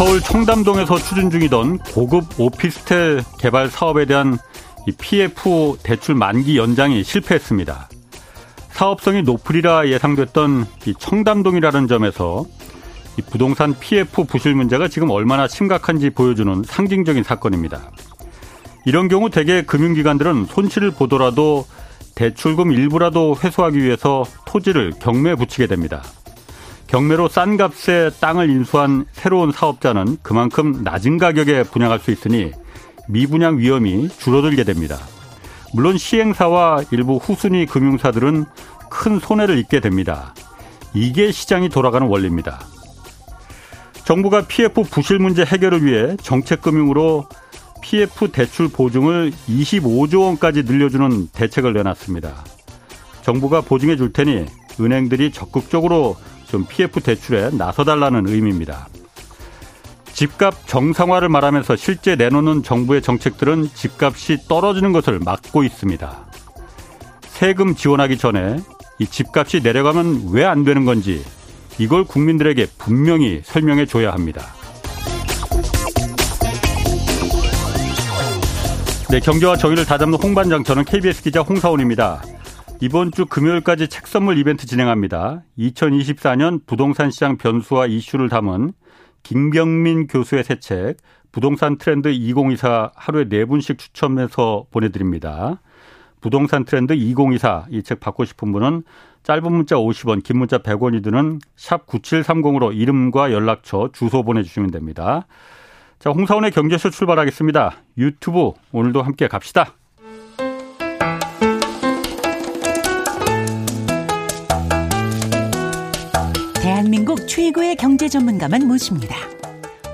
서울 청담동에서 추진 중이던 고급 오피스텔 개발 사업에 대한 PF 대출 만기 연장이 실패했습니다. 사업성이 높으리라 예상됐던 청담동이라는 점에서 부동산 PF 부실 문제가 지금 얼마나 심각한지 보여주는 상징적인 사건입니다. 이런 경우 대개 금융기관들은 손실을 보더라도 대출금 일부라도 회수하기 위해서 토지를 경매에 붙이게 됩니다. 경매로 싼 값에 땅을 인수한 새로운 사업자는 그만큼 낮은 가격에 분양할 수 있으니 미분양 위험이 줄어들게 됩니다. 물론 시행사와 일부 후순위 금융사들은 큰 손해를 입게 됩니다. 이게 시장이 돌아가는 원리입니다. 정부가 PF 부실 문제 해결을 위해 정책금융으로 PF 대출 보증을 25조 원까지 늘려주는 대책을 내놨습니다. 정부가 보증해 줄 테니 은행들이 적극적으로 좀 PF 대출에 나서달라는 의미입니다. 집값 정상화를 말하면서 실제 내놓는 정부의 정책들은 집값이 떨어지는 것을 막고 있습니다. 세금 지원하기 전에 이 집값이 내려가면 왜 안 되는 건지 이걸 국민들에게 분명히 설명해 줘야 합니다. 네, 경제와 정의를 다잡는 홍반장 저는 KBS 기자 홍사원입니다. 이번 주 금요일까지 책 선물 이벤트 진행합니다. 2024년 부동산 시장 변수와 이슈를 담은 김병민 교수의 새 책 부동산 트렌드 2024 하루에 네 분씩 추첨해서 보내드립니다. 부동산 트렌드 2024 이 책 받고 싶은 분은 짧은 문자 50원, 긴 문자 100원이 드는 샵 9730으로 이름과 연락처, 주소 보내주시면 됩니다. 자, 홍사원의 경제쇼 출발하겠습니다. 유튜브 오늘도 함께 갑시다. 대한민국 최고의 경제 전문가만 모십니다.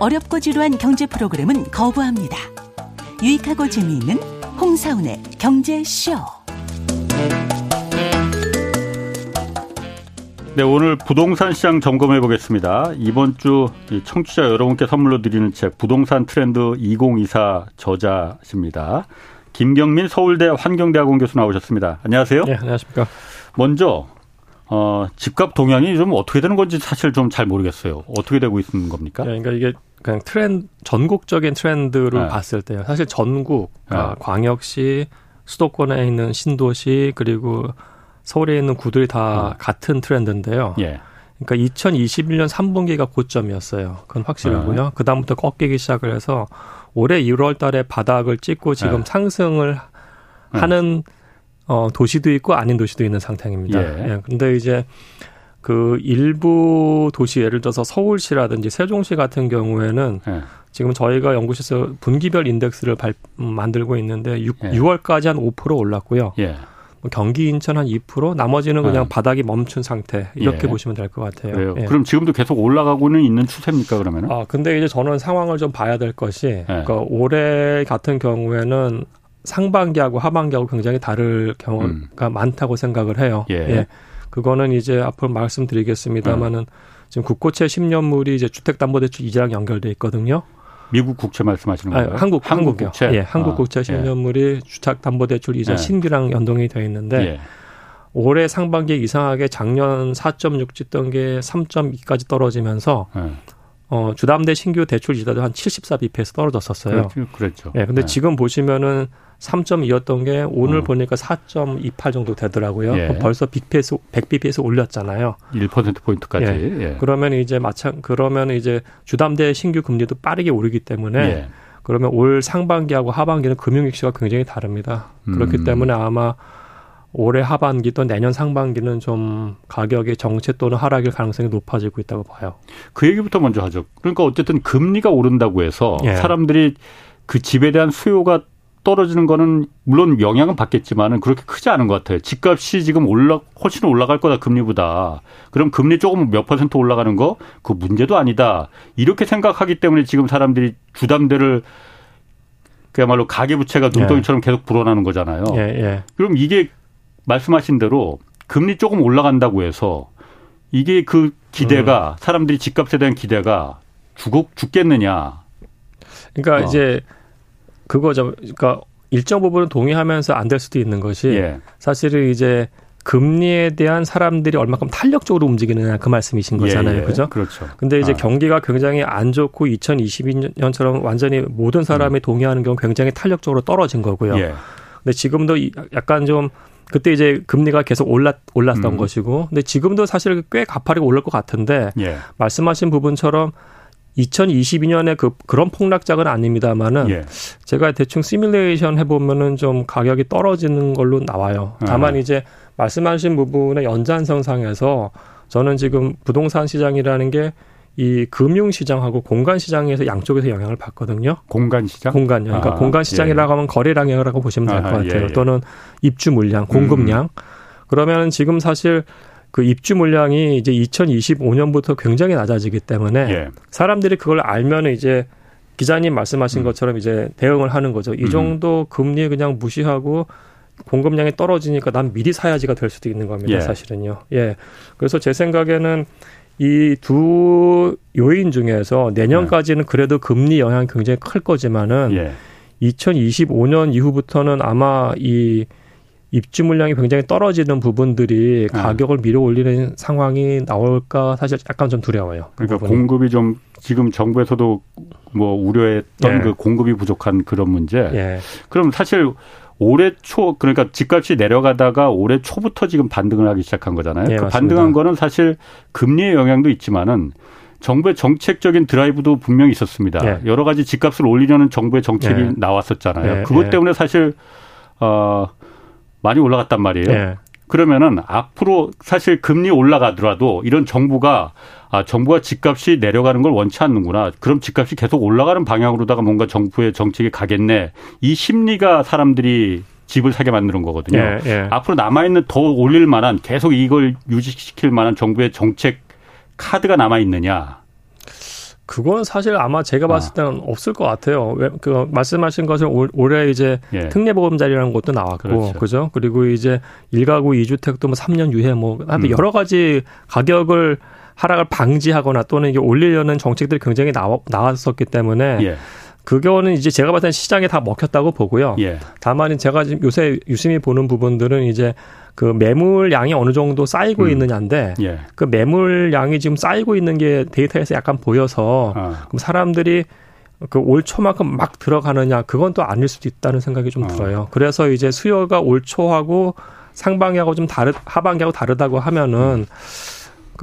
어렵고 지루한 경제 프로그램은 거부합니다. 유익하고 재미있는 홍사운의 경제쇼. 네, 오늘 부동산 시장 점검해 보겠습니다. 이번 주 청취자 여러분께 선물로 드리는 책 부동산 트렌드 2024 저자십니다. 김경민 서울대 환경대학원 교수 나오셨습니다. 안녕하세요. 네, 안녕하십니까. 먼저 어, 집값 동향이 좀 어떻게 되는 건지 사실 좀 잘 모르겠어요. 어떻게 되고 있는 겁니까? 네, 그러니까 이게 그냥 트렌드 전국적인 트렌드를 네. 봤을 때요. 사실 전국 네. 광역시 수도권에 있는 신도시 그리고 서울에 있는 구들이 다 어. 같은 트렌드인데요. 예. 그러니까 2021년 3분기가 고점이었어요. 그건 확실하고요. 네. 그 다음부터 꺾이기 시작을 해서 올해 1월 달에 바닥을 찍고 지금 네. 상승을 네. 하는 어, 도시도 있고 아닌 도시도 있는 상태입니다. 예. 예. 근데 이제 그 일부 도시 예를 들어서 서울시라든지 세종시 같은 경우에는 예. 지금 저희가 연구실에서 분기별 인덱스를 발, 음, 만들고 있는데 6, 예. 6월까지 한 5% 올랐고요. 예. 뭐 경기 인천 한 2%, 나머지는 그냥 네. 바닥이 멈춘 상태 이렇게 예. 보시면 될 것 같아요. 예. 그럼 지금도 계속 올라가고는 있는 추세입니까 그러면은? 아 근데 이제 저는 상황을 좀 봐야 될 것이, 예. 그러니까 올해 같은 경우에는 상반기하고 하반기하고 굉장히 다를 경우가 음. 많다고 생각을 해요. 예. 예. 그거는 이제 앞으로 말씀드리겠습니다만은 음. 지금 국고채 10년물이 이제 주택담보대출 이자랑 연결돼 있거든요. 미국 국채 말씀하시는 거예요? 아니, 한국 한국 국채. 예, 한국 아, 국채 10년물이 예. 주택담보대출 이자 예. 신규랑 연동이 되어 있는데 예. 올해 상반기에 이상하게 작년 4.6 찍던 게 3.2까지 떨어지면서 예. 어, 주담대 신규 대출 이자도 한 74bp에서 떨어졌었어요. 그렇죠. 그랬죠. 예, 근데 네. 지금 보시면은 3.2였던 게 오늘 어. 보니까 4.28 정도 되더라고요. 예. 벌써 빅페이스 100bp에서 올렸잖아요. 1% 포인트까지. 예. 예. 그러면 이제 마찬 그러면 이제 주담대 신규 금리도 빠르게 오르기 때문에 예. 그러면 올 상반기하고 하반기는 금융 이슈가 굉장히 다릅니다. 그렇기 음. 때문에 아마 올해 하반기 또 내년 상반기는 좀 가격의 정체 또는 하락일 가능성이 높아지고 있다고 봐요. 그 얘기부터 먼저 하죠. 그러니까 어쨌든 금리가 오른다고 해서 예. 사람들이 그 집에 대한 수요가 떨어지는 거는 물론 영향은 받겠지만은 그렇게 크지 않은 것 같아요. 집값이 지금 올라 훨씬 올라갈 거다 금리보다. 그럼 금리 조금 몇 퍼센트 올라가는 거 그 문제도 아니다. 이렇게 생각하기 때문에 지금 사람들이 주담대를 그야말로 가계부채가 눈덩이처럼 예. 계속 불어나는 거잖아요. 예, 예. 그럼 이게 말씀하신 대로 금리 조금 올라간다고 해서 이게 그 기대가 음. 사람들이 집값에 대한 기대가 죽, 죽겠느냐. 그러니까 어. 이제 그거죠. 그러니까 일정 부분은 동의하면서 안 될 수도 있는 것이 예. 사실은 이제 금리에 대한 사람들이 얼마큼 탄력적으로 움직이느냐 그 말씀이신 거잖아요. 예, 예. 그죠? 그렇죠. 근데 이제 아. 경기가 굉장히 안 좋고 2022년처럼 완전히 모든 사람이 음. 동의하는 경우 굉장히 탄력적으로 떨어진 거고요. 예. 근데 지금도 약간 좀 그때 이제 금리가 계속 올랐 올랐던 음. 것이고 근데 지금도 사실 꽤 가파르게 오를 것 같은데 예. 말씀하신 부분처럼 2022년에 그 그런 폭락작은 아닙니다만은 예. 제가 대충 시뮬레이션 해보면은 좀 가격이 떨어지는 걸로 나와요. 다만 아. 이제 말씀하신 부분의 연장선상에서 저는 지금 부동산 시장이라는 게 이 금융 시장하고 공간 시장에서 양쪽에서 영향을 받거든요. 공간 시장? 공간요. 그러니까 아, 공간 시장이라고 예. 하면 거래량이라고 보시면 될 것 같아요. 예, 예. 또는 입주 물량, 공급량. 음. 그러면 지금 사실 그 입주 물량이 이제 2025년부터 굉장히 낮아지기 때문에 예. 사람들이 그걸 알면은 이제 기자님 말씀하신 음. 것처럼 이제 대응을 하는 거죠. 이 음. 정도 음. 금리 그냥 무시하고 공급량이 떨어지니까 난 미리 사야지가 될 수도 있는 겁니다. 예. 사실은요. 예. 그래서 제 생각에는 이 두 요인 중에서 내년까지는 네. 그래도 금리 영향이 굉장히 클 거지만은 예. 2025년 이후부터는 아마 이 입주 물량이 굉장히 떨어지는 부분들이 네. 가격을 밀어 올리는 상황이 나올까 사실 약간 좀 두려워요. 그 그러니까 부분이. 공급이 좀 지금 정부에서도 뭐 우려했던 예. 그 공급이 부족한 그런 문제. 예. 그럼 사실 올해 초 그러니까 집값이 내려가다가 올해 초부터 지금 반등을 하기 시작한 거잖아요. 예, 그 반등한 거는 사실 금리의 영향도 있지만은 정부의 정책적인 드라이브도 분명히 있었습니다. 예. 여러 가지 집값을 올리려는 정부의 정책이 예. 나왔었잖아요. 예, 그것 예. 때문에 사실 어 많이 올라갔단 말이에요. 예. 그러면은 앞으로 사실 금리 올라가더라도 이런 정부가 아, 정부가 집값이 내려가는 걸 원치 않는구나. 그럼 집값이 계속 올라가는 방향으로다가 뭔가 정부의 정책이 가겠네. 이 심리가 사람들이 집을 사게 만드는 거거든요. 예, 예. 앞으로 남아있는 더 올릴 만한 계속 이걸 유지시킬 만한 정부의 정책 카드가 남아있느냐. 그건 사실 아마 제가 봤을 아. 때는 아. 없을 것 같아요. 왜, 그 말씀하신 것은 올, 올해 이제 예. 특례보험자리라는 것도 나왔고, 그렇죠. 그죠? 그리고 이제 일가구 이주택도 뭐 3년 유예 뭐, 하여튼 음. 여러 가지 가격을 하락을 방지하거나 또는 이게 올리려는 정책들이 굉장히 나와, 나왔었기 때문에 예. 그거는 이제 제가 봤을 때 시장에 다 먹혔다고 보고요. 예. 다만 제가 지금 요새 유심히 보는 부분들은 이제 그 매물량이 어느 정도 쌓이고 음. 있느냐인데 예. 그 매물량이 지금 쌓이고 있는 게 데이터에서 약간 보여서 아. 그럼 사람들이 그 올 초만큼 막 들어가느냐 그건 또 아닐 수도 있다는 생각이 좀 아. 들어요. 그래서 이제 수요가 올 초하고 상반기하고 좀 다르 하반기하고 다르다고 하면은 음.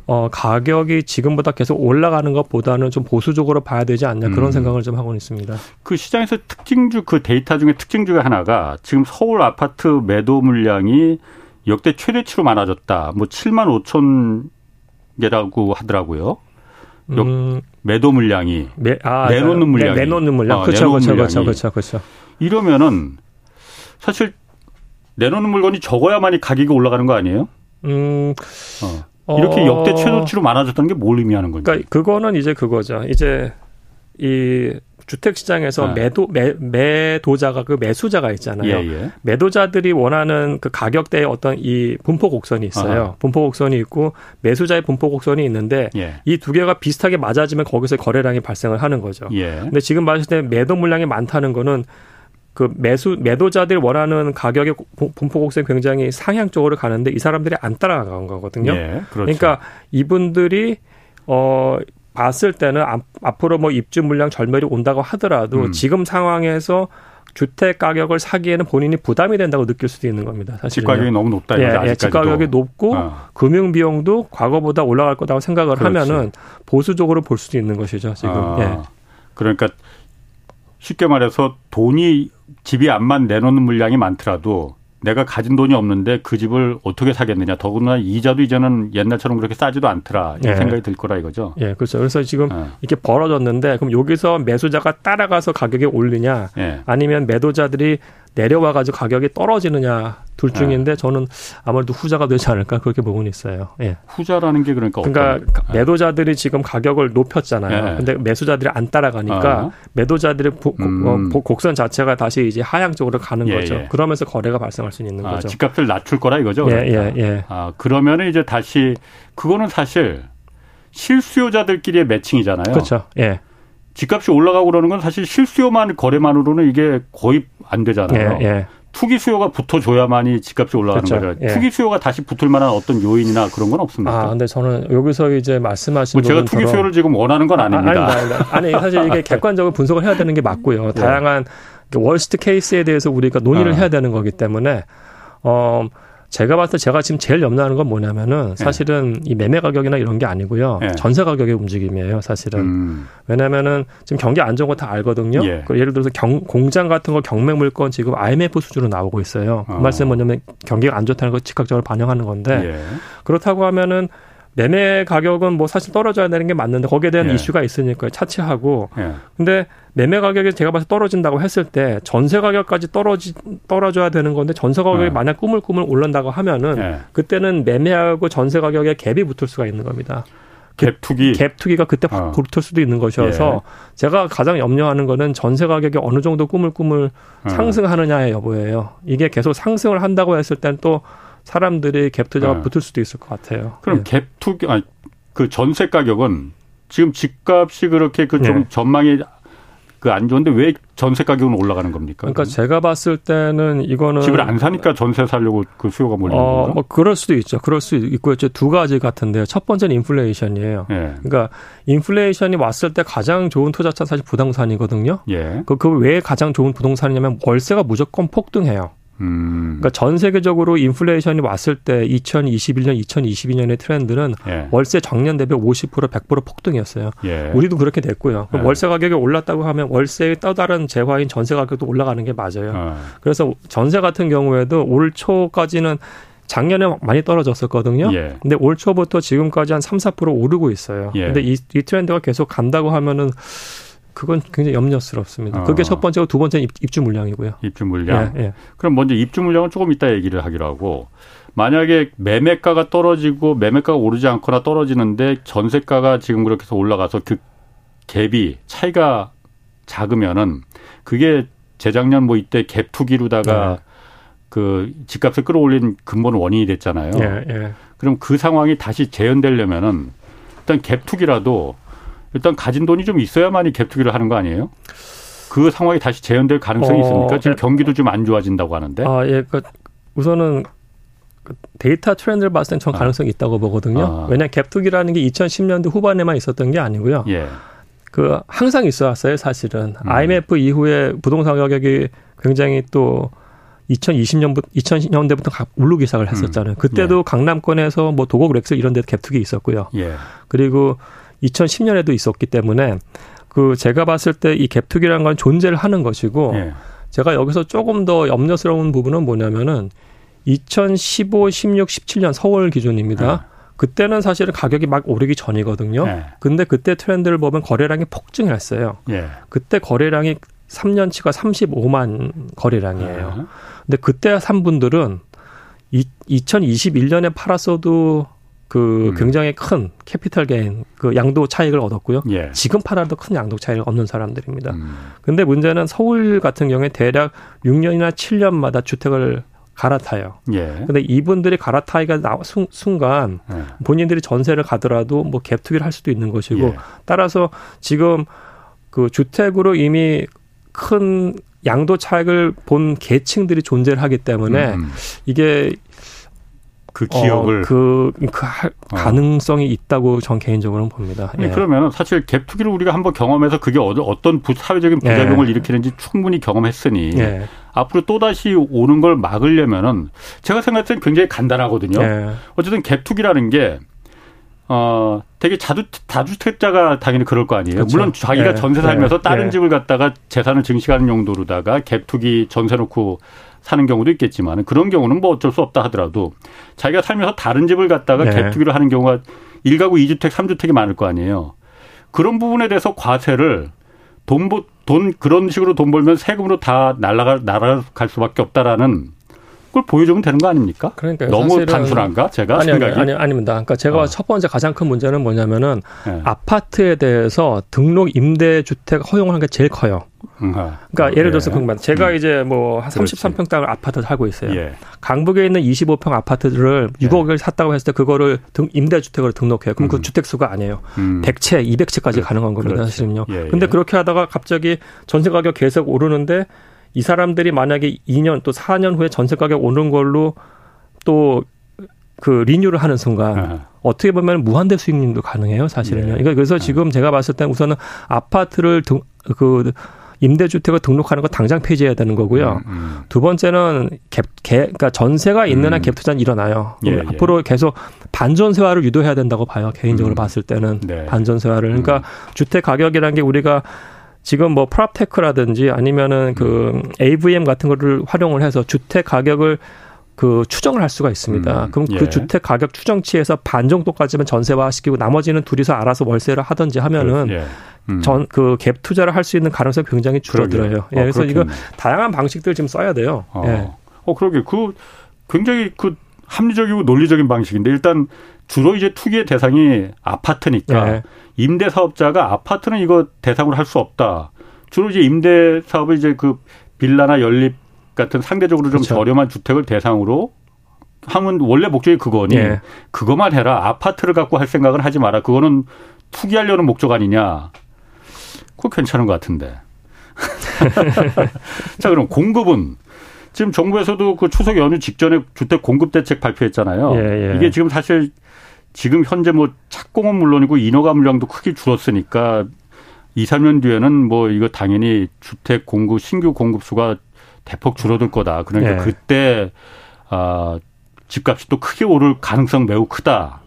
어, 가격이 지금보다 계속 올라가는 것보다는 좀 보수적으로 봐야 되지 않냐 그런 음. 생각을 좀 하고 있습니다. 그 시장에서 특징주 그 데이터 중에 특징 중에 하나가 지금 서울 아파트 매도 물량이 역대 최대치로 많아졌다. 뭐 7만 5천 개라고 하더라고요. 음. 매도 물량이 매, 아, 내놓는 물량이 내 놓는 물량 어, 그렇죠 그렇죠 그렇죠 그렇죠 그렇죠. 이러면은 사실 내놓는 물건이 적어야만이 가격이 올라가는 거 아니에요? 음. 어. 이렇게 역대 어. 최저치로 많아졌다는 게 뭘 의미하는 건지. 그러니까 그거는 이제 그거죠. 이제 이 주택 시장에서 네. 매도 매, 매도자가 그 매수자가 있잖아요. 예, 예. 매도자들이 원하는 그 가격대의 어떤 이 분포 곡선이 있어요. 아하. 분포 곡선이 있고 매수자의 분포 곡선이 있는데 예. 이두 개가 비슷하게 맞아지면 거기서 거래량이 발생을 하는 거죠. 예. 근데 지금 봤을 때 매도 물량이 많다는 거는 그 매수 매도자들 원하는 가격의 분포 곡선이 굉장히 상향 쪽으로 가는데 이 사람들이 안 따라간 거거든요. 예, 그렇죠. 그러니까 이분들이 어 봤을 때는 앞으로 뭐 입주 물량 절멸이 온다고 하더라도 음. 지금 상황에서 주택 가격을 사기에는 본인이 부담이 된다고 느낄 수도 있는 겁니다. 사실 집 가격이 너무 높다. 예, 예, 집 가격이 높고 어. 금융 비용도 과거보다 올라갈 거라고 생각을 그렇지. 하면은 보수적으로 볼 수도 있는 것이죠. 지금. 아. 예. 그러니까 쉽게 말해서 돈이 집이 안만 내놓는 물량이 많더라도 내가 가진 돈이 없는데 그 집을 어떻게 사겠느냐. 더구나 이자도 이제는 옛날처럼 그렇게 싸지도 않더라. 이 예. 생각이 들 거라 이거죠. 예, 그렇죠. 그래서 지금 예. 이렇게 벌어졌는데 그럼 여기서 매수자가 따라가서 가격이 오르냐 예. 아니면 매도자들이 내려와 가지고 가격이 떨어지느냐 둘 네. 중인데 저는 아무래도 후자가 되지 않을까 그렇게 보고는 있어요. 예. 후자라는 게 그러니까 그러니까 어떤... 매도자들이 지금 가격을 높였잖아요. 예. 근데 매수자들이 안 따라가니까 어. 매도자들의 보, 음. 어, 곡선 자체가 다시 이제 하향 쪽으로 가는 예, 거죠. 예. 그러면서 거래가 발생할 수 있는 아, 거죠. 집값을 낮출 거라 이거죠. 예, 그러니까. 예, 예. 아, 그러면은 이제 다시 그거는 사실 실수요자들끼리의 매칭이잖아요. 그렇죠. 예. 집값이 올라가고 그러는 건 사실 실수요만 거래만으로는 이게 거의 안 되잖아요. 예, 예. 투기 수요가 붙어줘야만이 집값이 올라가는 그렇죠. 거죠. 예. 투기 수요가 다시 붙을 만한 어떤 요인이나 그런 건 없습니까? 아, 근데 저는 여기서 이제 말씀하신 뭐 제가 투기 수요를 지금 원하는 건 아닙니다. 아, 아니, 아니, 사실 이게 객관적으로 분석을 해야 되는 게 맞고요. 예. 다양한 월스트 케이스에 대해서 우리가 논의를 아. 해야 되는 거기 때문에 어 제가 봤을 때 제가 지금 제일 염려하는 건 뭐냐면은 네. 사실은 네. 이 매매 가격이나 이런 게 아니고요. 네. 전세 가격의 움직임이에요, 사실은. 음. 왜냐면은 지금 경기 안 좋은 거 다 알거든요. 예. 그 예를 들어서 경, 공장 같은 거 경매 물건 지금 IMF 수준으로 나오고 있어요. 그 어. 그 말씀은 뭐냐면 경기가 안 좋다는 걸 즉각적으로 반영하는 건데 예. 그렇다고 하면은 매매 가격은 뭐 사실 떨어져야 되는 게 맞는데 거기에 대한 예. 이슈가 있으니까 차치하고 예. 근데 매매 가격이 제가 봐서 떨어진다고 했을 때 전세 가격까지 떨어지 떨어져야 되는 건데 전세 가격이 예. 만약 꾸물꾸물 올른다고 하면은 예. 그때는 매매하고 전세 가격에 갭이 붙을 수가 있는 겁니다. 갭 투기 갭 투기가 그때 확 어. 붙을 수도 있는 것이어서 예. 제가 가장 염려하는 거는 전세 가격이 어느 정도 꾸물꾸물 어. 상승하느냐의 여부예요. 이게 계속 상승을 한다고 했을 땐 또 사람들이 갭 투자가 네. 붙을 수도 있을 것 같아요. 그럼 네. 갭 투기 아니 그 전세 가격은 지금 집값이 그렇게 그좀 네. 전망이 그 안 좋은데 왜 전세 가격은 올라가는 겁니까? 그러니까 그러면? 제가 봤을 때는 이거는 집을 안 사니까 전세 살려고 그 수요가 몰리는 어, 건가? 뭐 그럴 수도 있죠. 그럴 수 있고요. 두 가지 같은데요. 첫 번째는 인플레이션이에요. 예. 그러니까 인플레이션이 왔을 때 가장 좋은 투자차 사실 부동산이거든요. 예. 그, 그 왜 가장 좋은 부동산이냐면 월세가 무조건 폭등해요. 음. 그러니까 전 세계적으로 인플레이션이 왔을 때 2021년, 2022년의 트렌드는 예. 월세 정년 대비 50% 100% 폭등이었어요. 예. 우리도 그렇게 됐고요. 예. 월세 가격이 올랐다고 하면 월세의 또 다른 재화인 전세 가격도 올라가는 게 맞아요. 어. 그래서 전세 같은 경우에도 올 초까지는 작년에 많이 떨어졌었거든요. 예. 근데 올 초부터 지금까지 한 3, 4% 오르고 있어요. 예. 근데 이, 이 트렌드가 계속 간다고 하면은 그건 굉장히 염려스럽습니다. 어. 그게 첫 번째고 두 번째는 입 주 물량이고요. 입주 물량. 예, 예. 그럼 먼저 입주 물량은 조금 이따 얘기를 하기로 하고 만약에 매매가가 떨어지고 매매가가 오르지 않거나 떨어지는데 전세가가 지금 그렇게 해서 올라가서 그 갭이 차이가 작으면은 그게 재작년 뭐 이때 갭 투기로다가 네. 그 집값을 끌어올린 근본 원인이 됐잖아요. 예, 예. 그럼 그 상황이 다시 재현되려면은 일단 갭 투기라도 일단 가진 돈이 좀 있어야만이 갭투기를 하는 거 아니에요? 그 상황이 다시 재현될 가능성이 어, 있습니까? 지금 예. 경기도 좀 안 좋아진다고 하는데. 아, 예. 그 우선은 그 데이터 트렌드를 봤을 땐 전 가능성이 아. 있다고 보거든요. 아. 왜냐 갭투기라는 게 2010년대 후반에만 있었던 게 아니고요. 예. 그 항상 있어 왔어요, 사실은. 음. IMF 이후에 부동산 가격이 굉장히 또 2020년부터 2000년대부터 오르기 시작을 했었잖아요. 음. 그때도 예. 강남권에서 뭐 도곡 렉스 이런 데도 갭투기 있었고요. 예. 그리고 2010년에도 있었기 때문에 그 제가 봤을 때 이 갭투기라는 건 존재를 하는 것이고 예. 제가 여기서 조금 더 염려스러운 부분은 뭐냐면은 2015, 16, 17년 서울 기준입니다. 예. 그때는 사실은 가격이 막 오르기 전이거든요. 예. 근데 그때 트렌드를 보면 거래량이 폭증했어요. 예. 그때 거래량이 3년치가 35만 거래량이에요. 예. 근데 그때 산 분들은 2021년에 팔았어도 그 음. 굉장히 큰 캐피털 게인 그 양도 차익을 얻었고요. 예. 지금 팔아도 큰 양도 차익을 얻는 사람들입니다. 음. 근데 문제는 서울 같은 경우에 대략 6년이나 7년마다 주택을 갈아타요. 예. 근데 이분들이 갈아타기가 나, 순, 순간 예. 본인들이 전세를 가더라도 뭐 갭투기를 할 수도 있는 것이고 예. 따라서 지금 그 주택으로 이미 큰 양도 차익을 본 계층들이 존재를 하기 때문에 음. 이게 그 기억을 어, 그, 그 하, 어. 가능성이 있다고 전 개인적으로는 봅니다. 예. 그러면 사실 갭 투기를 우리가 한번 경험해서 그게 어떤 부, 사회적인 부작용을 예. 일으키는지 충분히 경험했으니 예. 앞으로 또 다시 오는 걸 막으려면은 제가 생각할 때는 굉장히 간단하거든요. 예. 어쨌든 갭 투기라는 게 어, 되게 자주, 다주택자가 당연히 그럴 거 아니에요. 그렇죠. 물론 자기가 예. 전세 살면서 예. 다른 집을 갖다가 재산을 증식하는 용도로다가 갭 투기 전세 놓고 사는 경우도 있겠지만 그런 경우는 뭐 어쩔 수 없다 하더라도 자기가 살면서 다른 집을 갖다가 네. 갭투기를 하는 경우가 1가구 2주택, 3주택이 많을 거 아니에요. 그런 부분에 대해서 과세를 돈, 돈, 그런 식으로 돈 벌면 세금으로 다 날아갈, 날아갈 수밖에 없다라는 그걸 보여주면 되는 거 아닙니까? 그러니까 너무 단순한가? 제가 아니, 생각이 아니, 아니 아닙니다. 그러니까 제가 어. 첫 번째 가장 큰 문제는 뭐냐면은 네. 아파트에 대해서 등록 임대 주택 허용을 한 게 제일 커요. 그러니까 예를 들어서 예. 궁금한 제가 음. 이제 뭐 한 33평 땅을 아파트 살고 있어요. 예. 강북에 있는 25평 아파트를 6억을 예. 샀다고 했을 때 그거를 등, 임대주택으로 등록해요. 그럼 그 음. 그 주택 수가 아니에요. 음. 100채, 200채까지 그, 가능한 겁니다. 그렇지. 사실은요. 예, 예. 근데 그렇게 하다가 갑자기 전세 가격 계속 오르는데 이 사람들이 만약에 2년 또 4년 후에 전세 가격 오는 걸로 또 그 리뉴를 하는 순간 아. 어떻게 보면 무한대 수익률도 가능해요, 사실은요. 예. 그러니까 그래서 지금 제가 봤을 때 우선은 아파트를 등, 그 임대주택을 등록하는 거 당장 폐지해야 되는 거고요. 음, 음. 두 번째는 갭, 개, 그러니까 전세가 있는 한 음. 갭 투자는 일어나요. 예, 예. 앞으로 계속 반전세화를 유도해야 된다고 봐요. 개인적으로 음. 봤을 때는 네. 반전세화를. 그러니까 음. 주택 가격이라는 게 우리가 지금 뭐 프랍테크라든지 아니면은 그 AVM 같은 거를 활용을 해서 주택 가격을 그 추정을 할 수가 있습니다. 음, 그럼 그 예. 그 주택 가격 추정치에서 반 정도까지만 전세화 시키고 나머지는 둘이서 알아서 월세를 하든지 하면은 그, 예. 음. 전그 갭 투자를 할 수 있는 가능성이 굉장히 줄어들어요. 어, 예, 그래서 그렇겠네. 이거 다양한 방식들 지금 써야 돼요. 어. 예. 어 그러게 그 굉장히 그 합리적이고 논리적인 방식인데 일단 주로 이제 투기의 대상이 아파트니까 예. 임대 사업자가 아파트는 이거 대상으로 할 수 없다. 주로 이제 임대 사업을 이제 그 빌라나 연립 같은 상대적으로 좀 그렇죠. 저렴한 주택을 대상으로 하면 원래 목적이 그거니 예. 그것만 해라 아파트를 갖고 할 생각은 하지 마라 그거는 투기하려는 목적 아니냐 그거 괜찮은 것 같은데 자 그럼 공급은 지금 정부에서도 그 추석 연휴 직전에 주택 공급 대책 발표했잖아요 예, 예. 이게 지금 사실 지금 현재 뭐 착공은 물론이고 인허가 물량도 크게 줄었으니까 2, 3년 뒤에는 뭐 이거 당연히 주택 공급 신규 공급수가 대폭 줄어들 거다. 그러니까 예. 그때 아 집값이 또 크게 오를 가능성 매우 크다.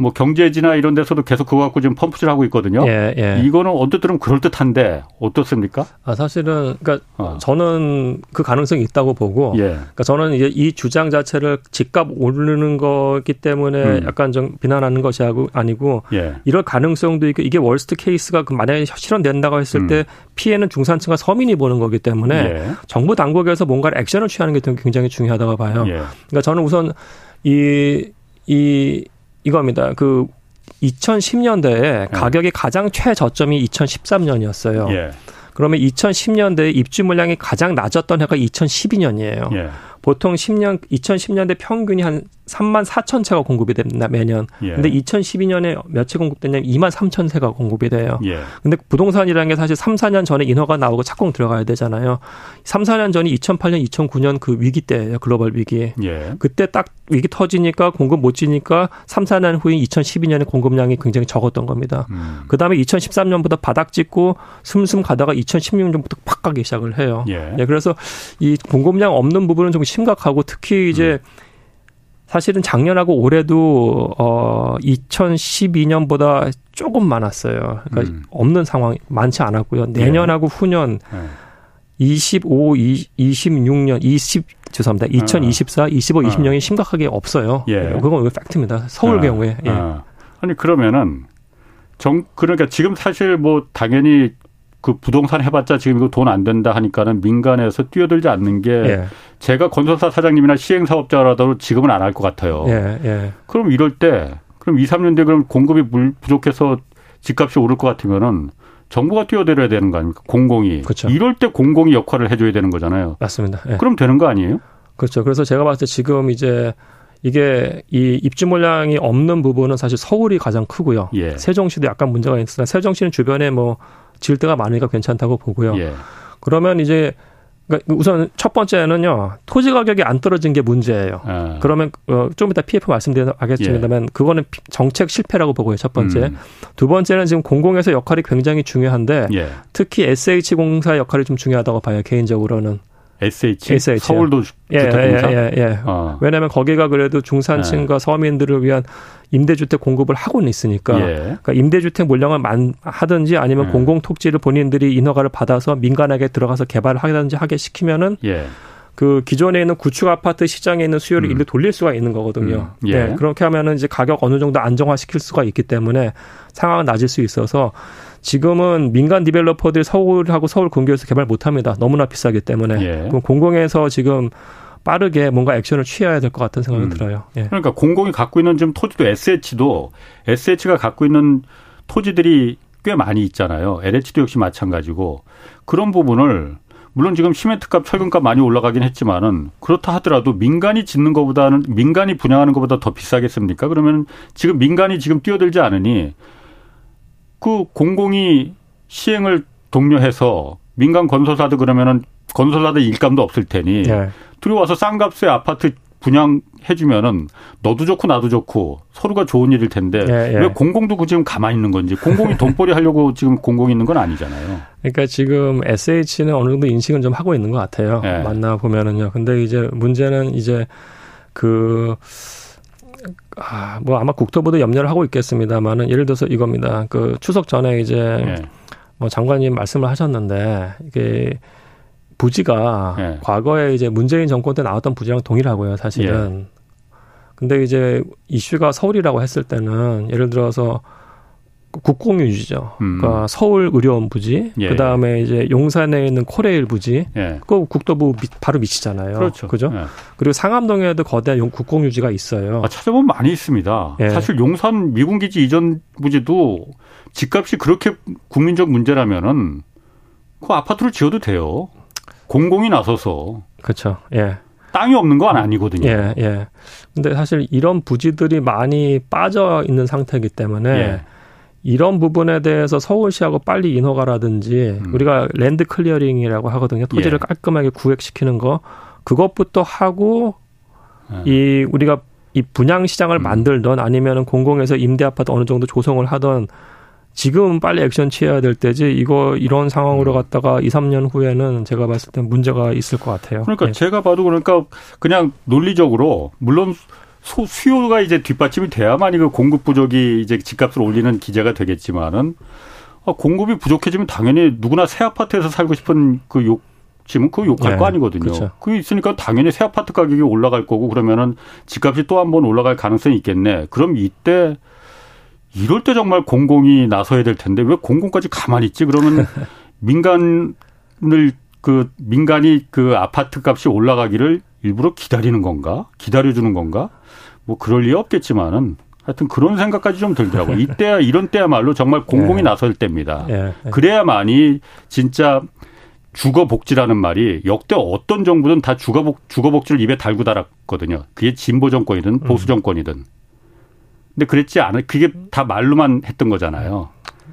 뭐 경제지나 이런 데서도 계속 그거 갖고 지금 펌프질하고 있거든요. 예, 예. 이거는 언뜻 들으면 그럴 듯한데 어떻습니까? 아 사실은 그러니까 어. 저는 그 가능성이 있다고 보고, 예. 그러니까 저는 이제 이 주장 자체를 집값 오르는 거기 때문에 음. 약간 좀 비난하는 것이 아니고 예. 이럴 가능성도 있고 이게 worst case가 그 만약에 실현된다고 했을 음. 때 피해는 중산층과 서민이 보는 거기 때문에 예. 정부 당국에서 뭔가 액션을 취하는 게 굉장히 중요하다고 봐요. 예. 그러니까 저는 우선 이 이 이겁니다. 그 2010년대에 네. 가격이 가장 최저점이 2013년이었어요. 예. 그러면 2010년대에 입주 물량이 가장 낮았던 해가 2012년이에요. 예. 보통 10년 2010년대 평균이 한 3만 4천 채가 공급이 됩니다 매년. 예. 근데 2012년에 몇 채 공급됐냐면 2만 3천 채가 공급이 돼요. 예. 근데 부동산이라는 게 사실 3, 4년 전에 인허가 나오고 착공 들어가야 되잖아요. 3, 4년 전이 2008년, 2009년 그 위기 때예요. 글로벌 위기. 예. 그때 딱 위기 터지니까 공급 못 지니까 3, 4년 후인 2012년에 공급량이 굉장히 적었던 겁니다. 음. 그다음에 2013년부터 바닥 찍고 숨숨 가다가 2016년부터 팍 가기 시작을 해요. 예. 네, 그래서 이 공급량 없는 부분은 좀 심각하고 특히 이제 음. 사실은 작년하고 올해도 어 2012년보다 조금 많았어요. 그러니까 음. 없는 상황 많지 않았고요. 내년하고 네. 후년 네. 25, 20, 26년, 20 죄송합니다. 2024, 아. 25, 26이 아. 심각하게 없어요. 예. 그건 팩트입니다. 서울 아. 경우에. 예. 아. 아니 그러면은 정 그러니까 지금 사실 뭐 당연히 그 부동산 해봤자 지금 이거 돈 안 된다 하니까는 민간에서 뛰어들지 않는 게 예. 제가 건설사 사장님이나 시행사업자라도 지금은 안 할 것 같아요. 예, 예. 그럼 이럴 때 그럼 2, 3년 뒤에 그럼 공급이 부족해서 집값이 오를 것 같으면은 정부가 뛰어들어야 되는 거 아닙니까? 공공이. 그렇죠. 이럴 때 공공이 역할을 해줘야 되는 거잖아요. 맞습니다. 예. 그럼 되는 거 아니에요? 그렇죠. 그래서 제가 봤을 때 지금 이제 이게 이 입주 물량이 없는 부분은 사실 서울이 가장 크고요. 예. 세종시도 약간 문제가 있으나 세종시는 주변에 뭐 지을 데가 많으니까 괜찮다고 보고요. 예. 그러면 이제 그러니까 우선 첫 번째는요 토지 가격이 안 떨어진 게 문제예요. 아. 그러면 어, 좀 이따 PF 말씀드리겠습니다만 예. 그거는 정책 실패라고 보고요. 첫 번째. 음. 두 번째는 지금 공공에서 역할이 굉장히 중요한데 예. 특히 SH 공사 역할이 좀 중요하다고 봐요. 개인적으로는. SH, SH 서울도 주택공사. 예, 예, 예, 예. 어. 왜냐하면 거기가 그래도 중산층과 예. 서민들을 위한 임대주택 공급을 하고는 있으니까 예. 그러니까 임대주택 물량을 만 하든지 아니면 예. 공공톡지를 본인들이 인허가를 받아서 민간에게 들어가서 개발을 하든지 하게 시키면은 예. 그 기존에 있는 구축 아파트 시장에 있는 수요를 음. 일로 돌릴 수가 있는 거거든요. 음. 예. 네, 그렇게 하면은 이제 가격 어느 정도 안정화 시킬 수가 있기 때문에 상황은 낮을 수 있어서 지금은 민간 디벨로퍼들 서울하고 서울 근교에서 개발 못 합니다. 너무나 비싸기 때문에. 예. 그럼 공공에서 지금 빠르게 뭔가 액션을 취해야 될 것 같은 생각이 음. 들어요. 예. 그러니까 공공이 갖고 있는 지금 토지도 SH도 SH가 갖고 있는 토지들이 꽤 많이 있잖아요. LH도 역시 마찬가지고 그런 부분을 물론 지금 시멘트값, 철근값 많이 올라가긴 했지만은 그렇다 하더라도 민간이 짓는 것보다는 민간이 분양하는 것보다 더 비싸겠습니까? 그러면 지금 민간이 지금 뛰어들지 않으니 그 공공이 시행을 독려해서 민간 건설사도 그러면은 건설하던 일감도 없을 테니 예. 들어와서 싼 값에 아파트 분양해주면은 너도 좋고 나도 좋고 서로가 좋은 일일 텐데 예, 예. 왜 공공도 그 지금 가만히 있는 건지 공공이 돈벌이 하려고 지금 공공이 있는 건 아니잖아요. 그러니까 지금 SH는 어느 정도 인식은 좀 하고 있는 것 같아요. 예. 만나 보면은요. 근데 이제 문제는 이제 그 아, 뭐 아마 국토부도 염려를 하고 있겠습니다만은 예를 들어서 이겁니다. 그 추석 전에 이제 예. 뭐 장관님 말씀을 하셨는데 이게 부지가 예. 과거에 이제 문재인 정권 때 나왔던 부지랑 동일하고요, 사실은. 예. 근데 이제 이슈가 서울이라고 했을 때는 예를 들어서 국공 유지죠. 음. 그러니까 서울 의료원 부지, 예. 그 다음에 이제 용산에 있는 코레일 부지, 예. 그 국토부 미, 바로 미치잖아요. 그렇죠. 그죠? 예. 그리고 상암동에도 거대한 용, 국공유지가 있어요. 아, 찾아보면 많이 있습니다. 예. 사실 용산 미군 기지 이전 부지도 집값이 그렇게 국민적 문제라면은 그 아파트를 지어도 돼요. 공공이 나서서. 그렇죠. 예. 땅이 없는 건 아니거든요. 예, 예. 근데 사실 이런 부지들이 많이 빠져 있는 상태이기 때문에 예. 이런 부분에 대해서 서울시하고 빨리 인허가라든지 음. 우리가 land clearing이라고 하거든요. 토지를 예. 깔끔하게 구획시키는 거 그것부터 하고 예. 이 우리가 이 분양 시장을 음. 만들던 아니면은 공공에서 임대 아파트 어느 정도 조성을 하던 지금 빨리 액션 취해야 될 때지 이거 이런 상황으로 음. 갔다가 2, 3년 후에는 제가 봤을 때 문제가 있을 것 같아요. 그러니까 네. 제가 봐도 그러니까 그냥 논리적으로 물론 소, 수요가 이제 뒷받침이 돼야만 이거 공급 부족이 이제 집값을 올리는 기제가 되겠지만은 아, 공급이 부족해지면 당연히 누구나 새 아파트에서 살고 싶은 그 욕, 지금 그 욕할 네, 거 아니거든요. 그렇죠. 있으니까 당연히 새 아파트 가격이 올라갈 거고 그러면은 집값이 또 한 번 올라갈 가능성이 있겠네. 그럼 이때 이럴 때 정말 공공이 나서야 될 텐데 왜 공공까지 가만히 있지? 그러면 민간을 그 민간이 그 아파트 값이 올라가기를 일부러 기다리는 건가? 기다려 주는 건가? 뭐 그럴 리 없겠지만은 하여튼 그런 생각까지 좀 들더라고요. 이때야 이런 때야말로 정말 공공이 네. 나설 때입니다. 네. 그래야만이 진짜 주거복지라는 말이 역대 어떤 정부든 다 주거복 주거복지를 입에 달고 달았거든요. 그게 진보 정권이든 보수 정권이든. 근데 그랬지 않아. 그게 다 말로만 했던 거잖아요.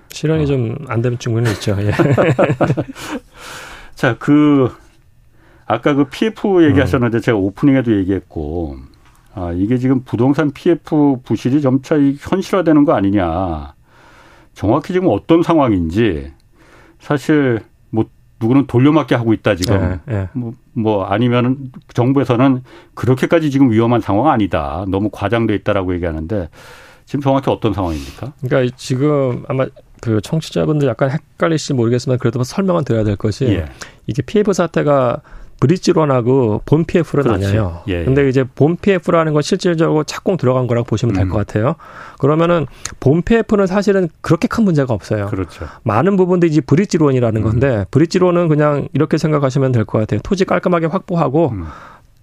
실현이 어. 좀안 되는 측면이 있죠. 예. 자, 그 아까 그 PF 얘기하셨는데 음. 제가 오프닝에도 얘기했고 아, 이게 지금 부동산 PF 부실이 점차 현실화되는 거 아니냐. 정확히 지금 어떤 상황인지 사실 누구는 돌려막기 하고 있다 지금 예, 예. 뭐, 뭐 아니면은 정부에서는 그렇게까지 지금 위험한 상황 아니다 너무 과장돼 있다라고 얘기하는데 지금 정확히 어떤 상황입니까? 그러니까 지금 아마 그 청취자분들 약간 헷갈리실지 모르겠지만 그래도 설명은 드려야 될 것이 예. 이게 PF 사태가 브릿지론하고 본 PF로 그렇지. 나뉘어요. 예, 예. 근데 이제 본 PF라는 건 실질적으로 착공 들어간 거라고 보시면 될것 음. 같아요. 그러면은 본 PF는 사실은 그렇게 큰 문제가 없어요. 그렇죠. 많은 부분들이 이제 브릿지론이라는 음. 건데 브릿지론은 그냥 이렇게 생각하시면 될 것 같아요. 토지 깔끔하게 확보하고 음.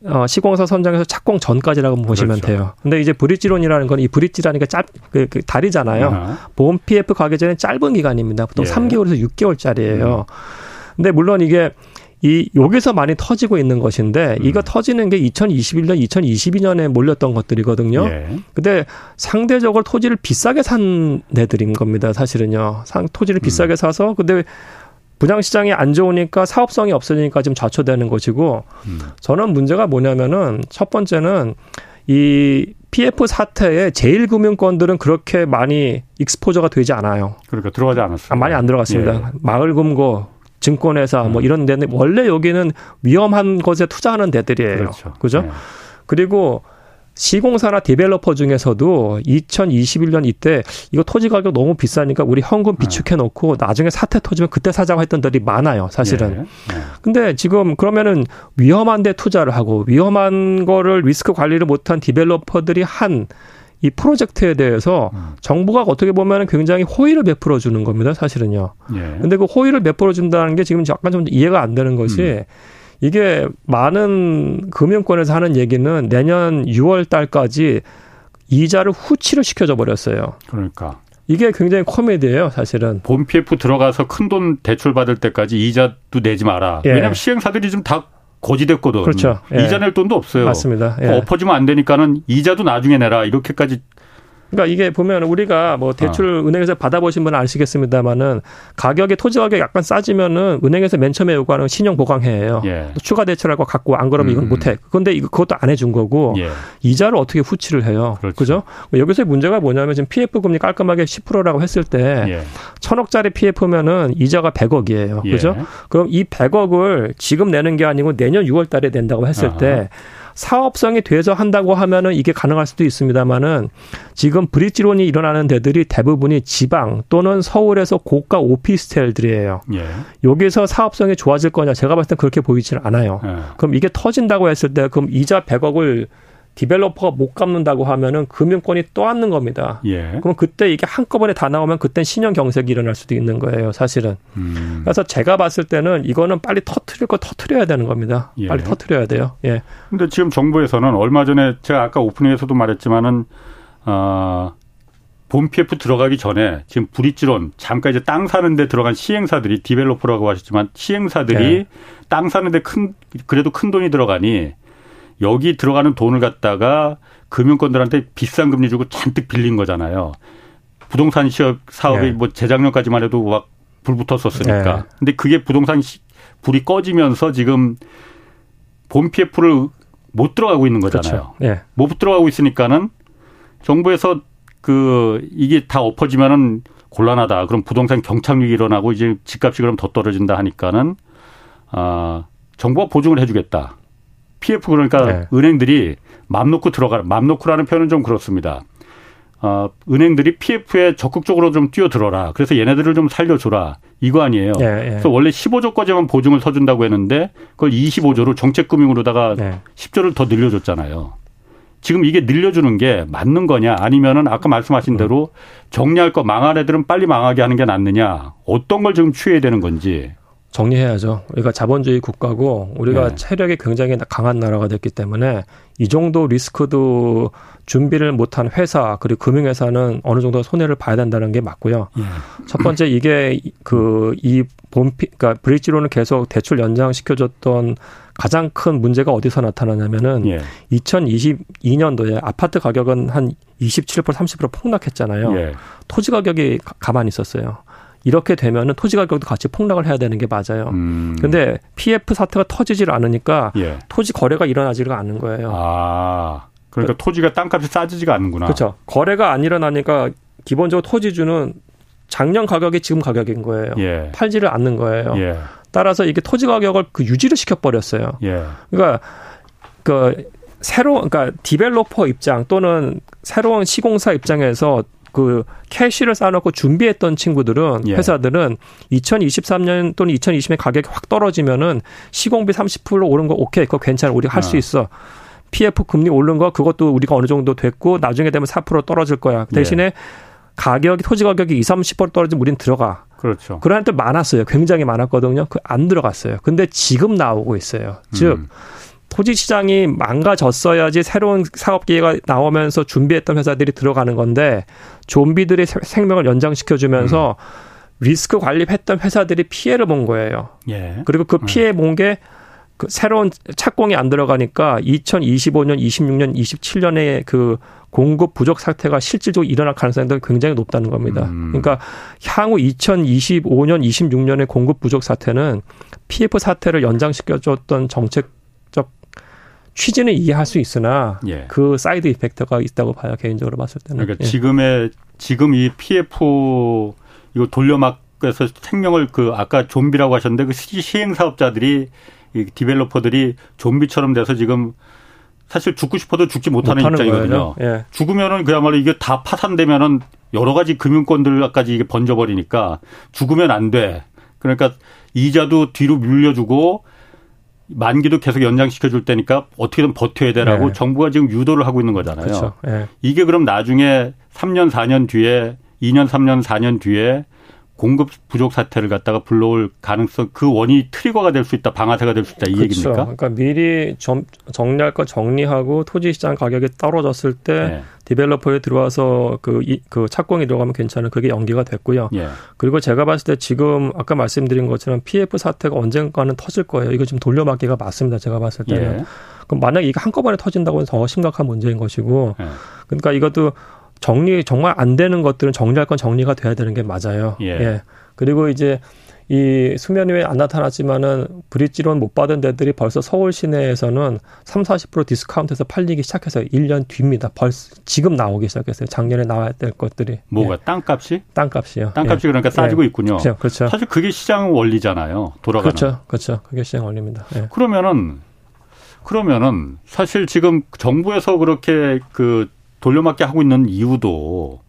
어, 시공사 선정에서 착공 전까지라고 보시면 그렇죠. 돼요. 근데 이제 브릿지론이라는 건 이 브릿지라는 게 짧, 그, 그 다리잖아요. 보험 PF 가기 전에 짧은 기간입니다. 보통 예. 3개월에서 6개월짜리예요. 음. 근데 물론 이게 이 여기서 많이 터지고 있는 것인데 음. 이거 터지는 게 2021년, 2022년에 몰렸던 것들이거든요. 예. 근데 상대적으로 토지를 비싸게 산 애들인 겁니다. 사실은요. 상 토지를 음. 비싸게 사서 근데 분양 시장이 안 좋으니까 사업성이 없으니까 지금 좌초되는 것이고 음. 저는 문제가 뭐냐면은 첫 번째는 이 PF 사태에 제일금융권들은 그렇게 많이 익스포저가 되지 않아요. 그러니까 들어가지 않았어요. 아, 많이 안 들어갔습니다. 예. 마을금고, 증권회사 뭐 음. 이런 데는 원래 여기는 위험한 것에 투자하는 데들이에요. 그렇죠. 그죠? 네. 그리고 시공사나 developer 중에서도 2021년 이때 이거 토지 가격 너무 비싸니까 우리 현금 비축해 놓고 나중에 사태 터지면 그때 사자고 했던 데들이 많아요, 사실은. 네. 네. 근데 지금 그러면은 위험한 데 투자를 하고 위험한 거를 리스크 관리를 못한 developer들이 한 이 프로젝트에 대해서 음. 정부가 어떻게 보면 굉장히 호의를 베풀어 주는 겁니다. 사실은요. 예. 근데 그 호의를 베풀어 준다는 게 지금 약간 좀 이해가 안 되는 것이 음. 이게 많은 금융권에서 하는 얘기는 내년 6월 달까지 이자를 후치를 시켜줘 버렸어요. 그러니까. 이게 굉장히 코미디예요, 사실은. 본 PF 들어가서 큰 돈 대출 받을 때까지 이자도 내지 마라. 예. 왜냐하면 시행사들이 좀다 고지됐거든. 그렇죠. 예. 이자 낼 돈도 없어요. 맞습니다. 예. 엎어지면 안 되니까는 이자도 나중에 내라 이렇게까지 그러니까 이게 보면 우리가 뭐 대출 어. 은행에서 받아보신 분은 아시겠습니다만은 가격이 토지 가격이 약간 싸지면은 은행에서 맨 처음에 요구하는 신용 보강해예요. 예. 추가 대출하고 갖고 안 그러면 이건 음. 못해. 그런데 이거 그것도 안 해준 거고 예. 이자를 어떻게 후치를 해요. 그렇죠. 그죠? 여기서 문제가 뭐냐면 지금 PF 금리 깔끔하게 10%라고 했을 때 예. 천억짜리 PF면은 이자가 100억이에요. 예. 그죠? 그럼 이 100억을 지금 내는 게 아니고 내년 6월 달에 낸다고 했을 아하. 때 사업성이 돼서 한다고 하면은 이게 가능할 수도 있습니다만은 지금 브릿지론이 일어나는 데들이 대부분이 지방 또는 서울에서 고가 오피스텔들이에요. 예. 여기서 사업성이 좋아질 거냐 제가 봤을 때 그렇게 보이지는 않아요. 예. 그럼 이게 터진다고 했을 때 그럼 이자 100억을 디벨로퍼가 못 갚는다고 하면은 금융권이 떠안는 겁니다. 예. 그럼 그때 이게 한꺼번에 다 나오면 그땐 신용 경색이 일어날 수도 있는 거예요, 사실은. 음. 그래서 제가 봤을 때는 이거는 빨리 터트릴 거 터트려야 되는 겁니다. 예. 빨리 터트려야 돼요. 예. 근데 지금 정부에서는 얼마 전에 제가 아까 오프닝에서도 말했지만은 어, 본 PF 들어가기 전에 지금 브릿지론 잠깐 이제 땅 사는데 들어간 시행사들이 디벨로퍼라고 하셨지만 시행사들이 예. 땅 사는데 큰 그래도 큰 돈이 들어가니 여기 들어가는 돈을 갖다가 금융권들한테 비싼 금리 주고 잔뜩 빌린 거잖아요. 부동산 시업 사업이 네. 뭐 재작년까지만 해도 막 불 붙었었으니까. 네. 근데 그게 부동산 시, 불이 꺼지면서 지금 본 PF를 못 들어가고 있는 거잖아요. 그렇죠. 네. 못 들어가고 있으니까는 정부에서 그 이게 다 엎어지면은 곤란하다. 그럼 부동산 경착륙이 일어나고 이제 집값이 그럼 더 떨어진다 하니까는 아 정부가 보증을 해주겠다. PF 그러니까 네. 은행들이 맘 놓고 들어가 맘 놓고라는 표현은 좀 그렇습니다. 어, 은행들이 PF에 적극적으로 좀 뛰어들어라. 그래서 얘네들을 좀 살려줘라. 이거 아니에요. 네, 네. 그래서 원래 15조까지만 보증을 서준다고 했는데 그걸 25조로 정책금융으로다가 네. 10조를 더 늘려줬잖아요. 지금 이게 늘려주는 게 맞는 거냐 아니면은 아까 말씀하신 대로 정리할 거 망할 애들은 빨리 망하게 하는 게 낫느냐 어떤 걸 지금 취해야 되는 건지 정리해야죠. 우리가 자본주의 국가고 우리가 네. 체력이 굉장히 강한 나라가 됐기 때문에 이 정도 리스크도 준비를 못한 회사 그리고 금융회사는 어느 정도 손해를 봐야 된다는 게 맞고요. 예. 첫 번째 이게 그 이 본피 그러니까 브릿지로는 계속 대출 연장시켜줬던 가장 큰 문제가 어디서 나타나냐면은 예. 2022년도에 아파트 가격은 한 27% 30% 폭락했잖아요. 예. 토지 가격이 가만히 있었어요. 이렇게 되면은 토지 가격도 같이 폭락을 해야 되는 게 맞아요. 음. 근데 PF 사태가 터지질 않으니까 예. 토지 거래가 일어나지가 않는 거예요. 아. 그러니까 그, 토지가 땅값이 싸지지가 않는구나. 그렇죠. 거래가 안 일어나니까 기본적으로 토지주는 작년 가격이 지금 가격인 거예요. 예. 팔지를 않는 거예요. 예. 따라서 이게 토지 가격을 그 유지를 시켜 버렸어요. 예. 그러니까 그 새로 그러니까 developer 입장 또는 새로운 시공사 입장에서 그 cash를 쌓아놓고 준비했던 친구들은 예. 회사들은 2023년 또는 2020년 가격이 확 떨어지면은 시공비 30% 오른 거 오케이 그거 괜찮아 우리가 할수 어. 있어. PF 금리 오른 거 그것도 우리가 어느 정도 됐고 나중에 되면 4% 떨어질 거야. 그 대신에 예. 가격이 토지 가격이 2, 30% 떨어지면 우린 들어가. 그렇죠. 그런 애들 많았어요. 굉장히 많았거든요. 그 안 들어갔어요. 근데 지금 나오고 있어요. 즉 음. 토지 시장이 망가졌어야지 새로운 사업 기회가 나오면서 준비했던 회사들이 들어가는 건데 좀비들의 생명을 연장시켜 주면서 음. 리스크 관리했던 회사들이 피해를 본 거예요. 예. 그리고 그 음. 피해 본게 그 새로운 착공이 안 들어가니까 2025년, 26년, 27년에 그 공급 부족 사태가 실질적으로 일어날 가능성이 굉장히 높다는 겁니다. 음. 그러니까 향후 2025년, 26년의 공급 부족 사태는 PF 사태를 연장시켜줬던 정책 취지는 이해할 수 있으나 예. 그 side effect가 있다고 봐요 개인적으로 봤을 때는. 그러니까 예. 지금의 지금 이 PF 이거 돌려막에서 생명을 그 아까 좀비라고 하셨는데 그 시행 사업자들이 이 developer들이 좀비처럼 돼서 지금 사실 죽고 싶어도 죽지 못하는, 못하는 입장이거든요. 예. 죽으면은 그야말로 이게 다 파산되면은 여러 가지 금융권들까지 이게 번져버리니까 죽으면 안 돼. 그러니까 이자도 뒤로 물려주고 만기도 계속 연장시켜 줄 테니까 어떻게든 버텨야 되라고 네. 정부가 지금 유도를 하고 있는 거잖아요. 그렇죠. 네. 이게 그럼 나중에 3년 4년 뒤에 2년 3년 4년 뒤에 공급 부족 사태를 갖다가 불러올 가능성 그 원인이 트리거가 될 수 있다 방아쇠가 될 수 있다 이 그렇죠. 얘기입니까? 그러니까 미리 좀 정리할 거 정리하고 토지 시장 가격이 떨어졌을 때 네. 디벨로퍼에 들어와서 그, 이, 그 착공이 들어가면 괜찮은 그게 연기가 됐고요. 예. 그리고 제가 봤을 때 지금 아까 말씀드린 것처럼 PF 사태가 언젠가는 터질 거예요. 이거 지금 돌려막기가 맞습니다. 제가 봤을 때는. 예. 그럼 만약 이게 한꺼번에 터진다고 하면 더 심각한 문제인 것이고. 예. 그러니까 이것도 정리 정말 안 되는 것들은 정리할 건 정리가 돼야 되는 게 맞아요. 예. 예. 그리고 이제 이 수면 위에 안 나타났지만은 bridge loan 못 받은 데들이 벌써 서울 시내에서는 3, 40% 디스카운트에서 팔리기 시작해서 1년 뒤입니다. 벌써 지금 나오기 시작했어요. 작년에 나와야 될 것들이. 뭐가 예. 땅값이? 땅값이요. 땅값이 예. 그러니까 싸지고 예. 있군요. 그렇죠. 그렇죠. 사실 그게 시장 원리잖아요. 돌아가는. 그렇죠. 그렇죠. 그게 시장 원리입니다. 예. 그러면은 그러면은 사실 지금 정부에서 그렇게 그 돌려막기 하고 있는 이유도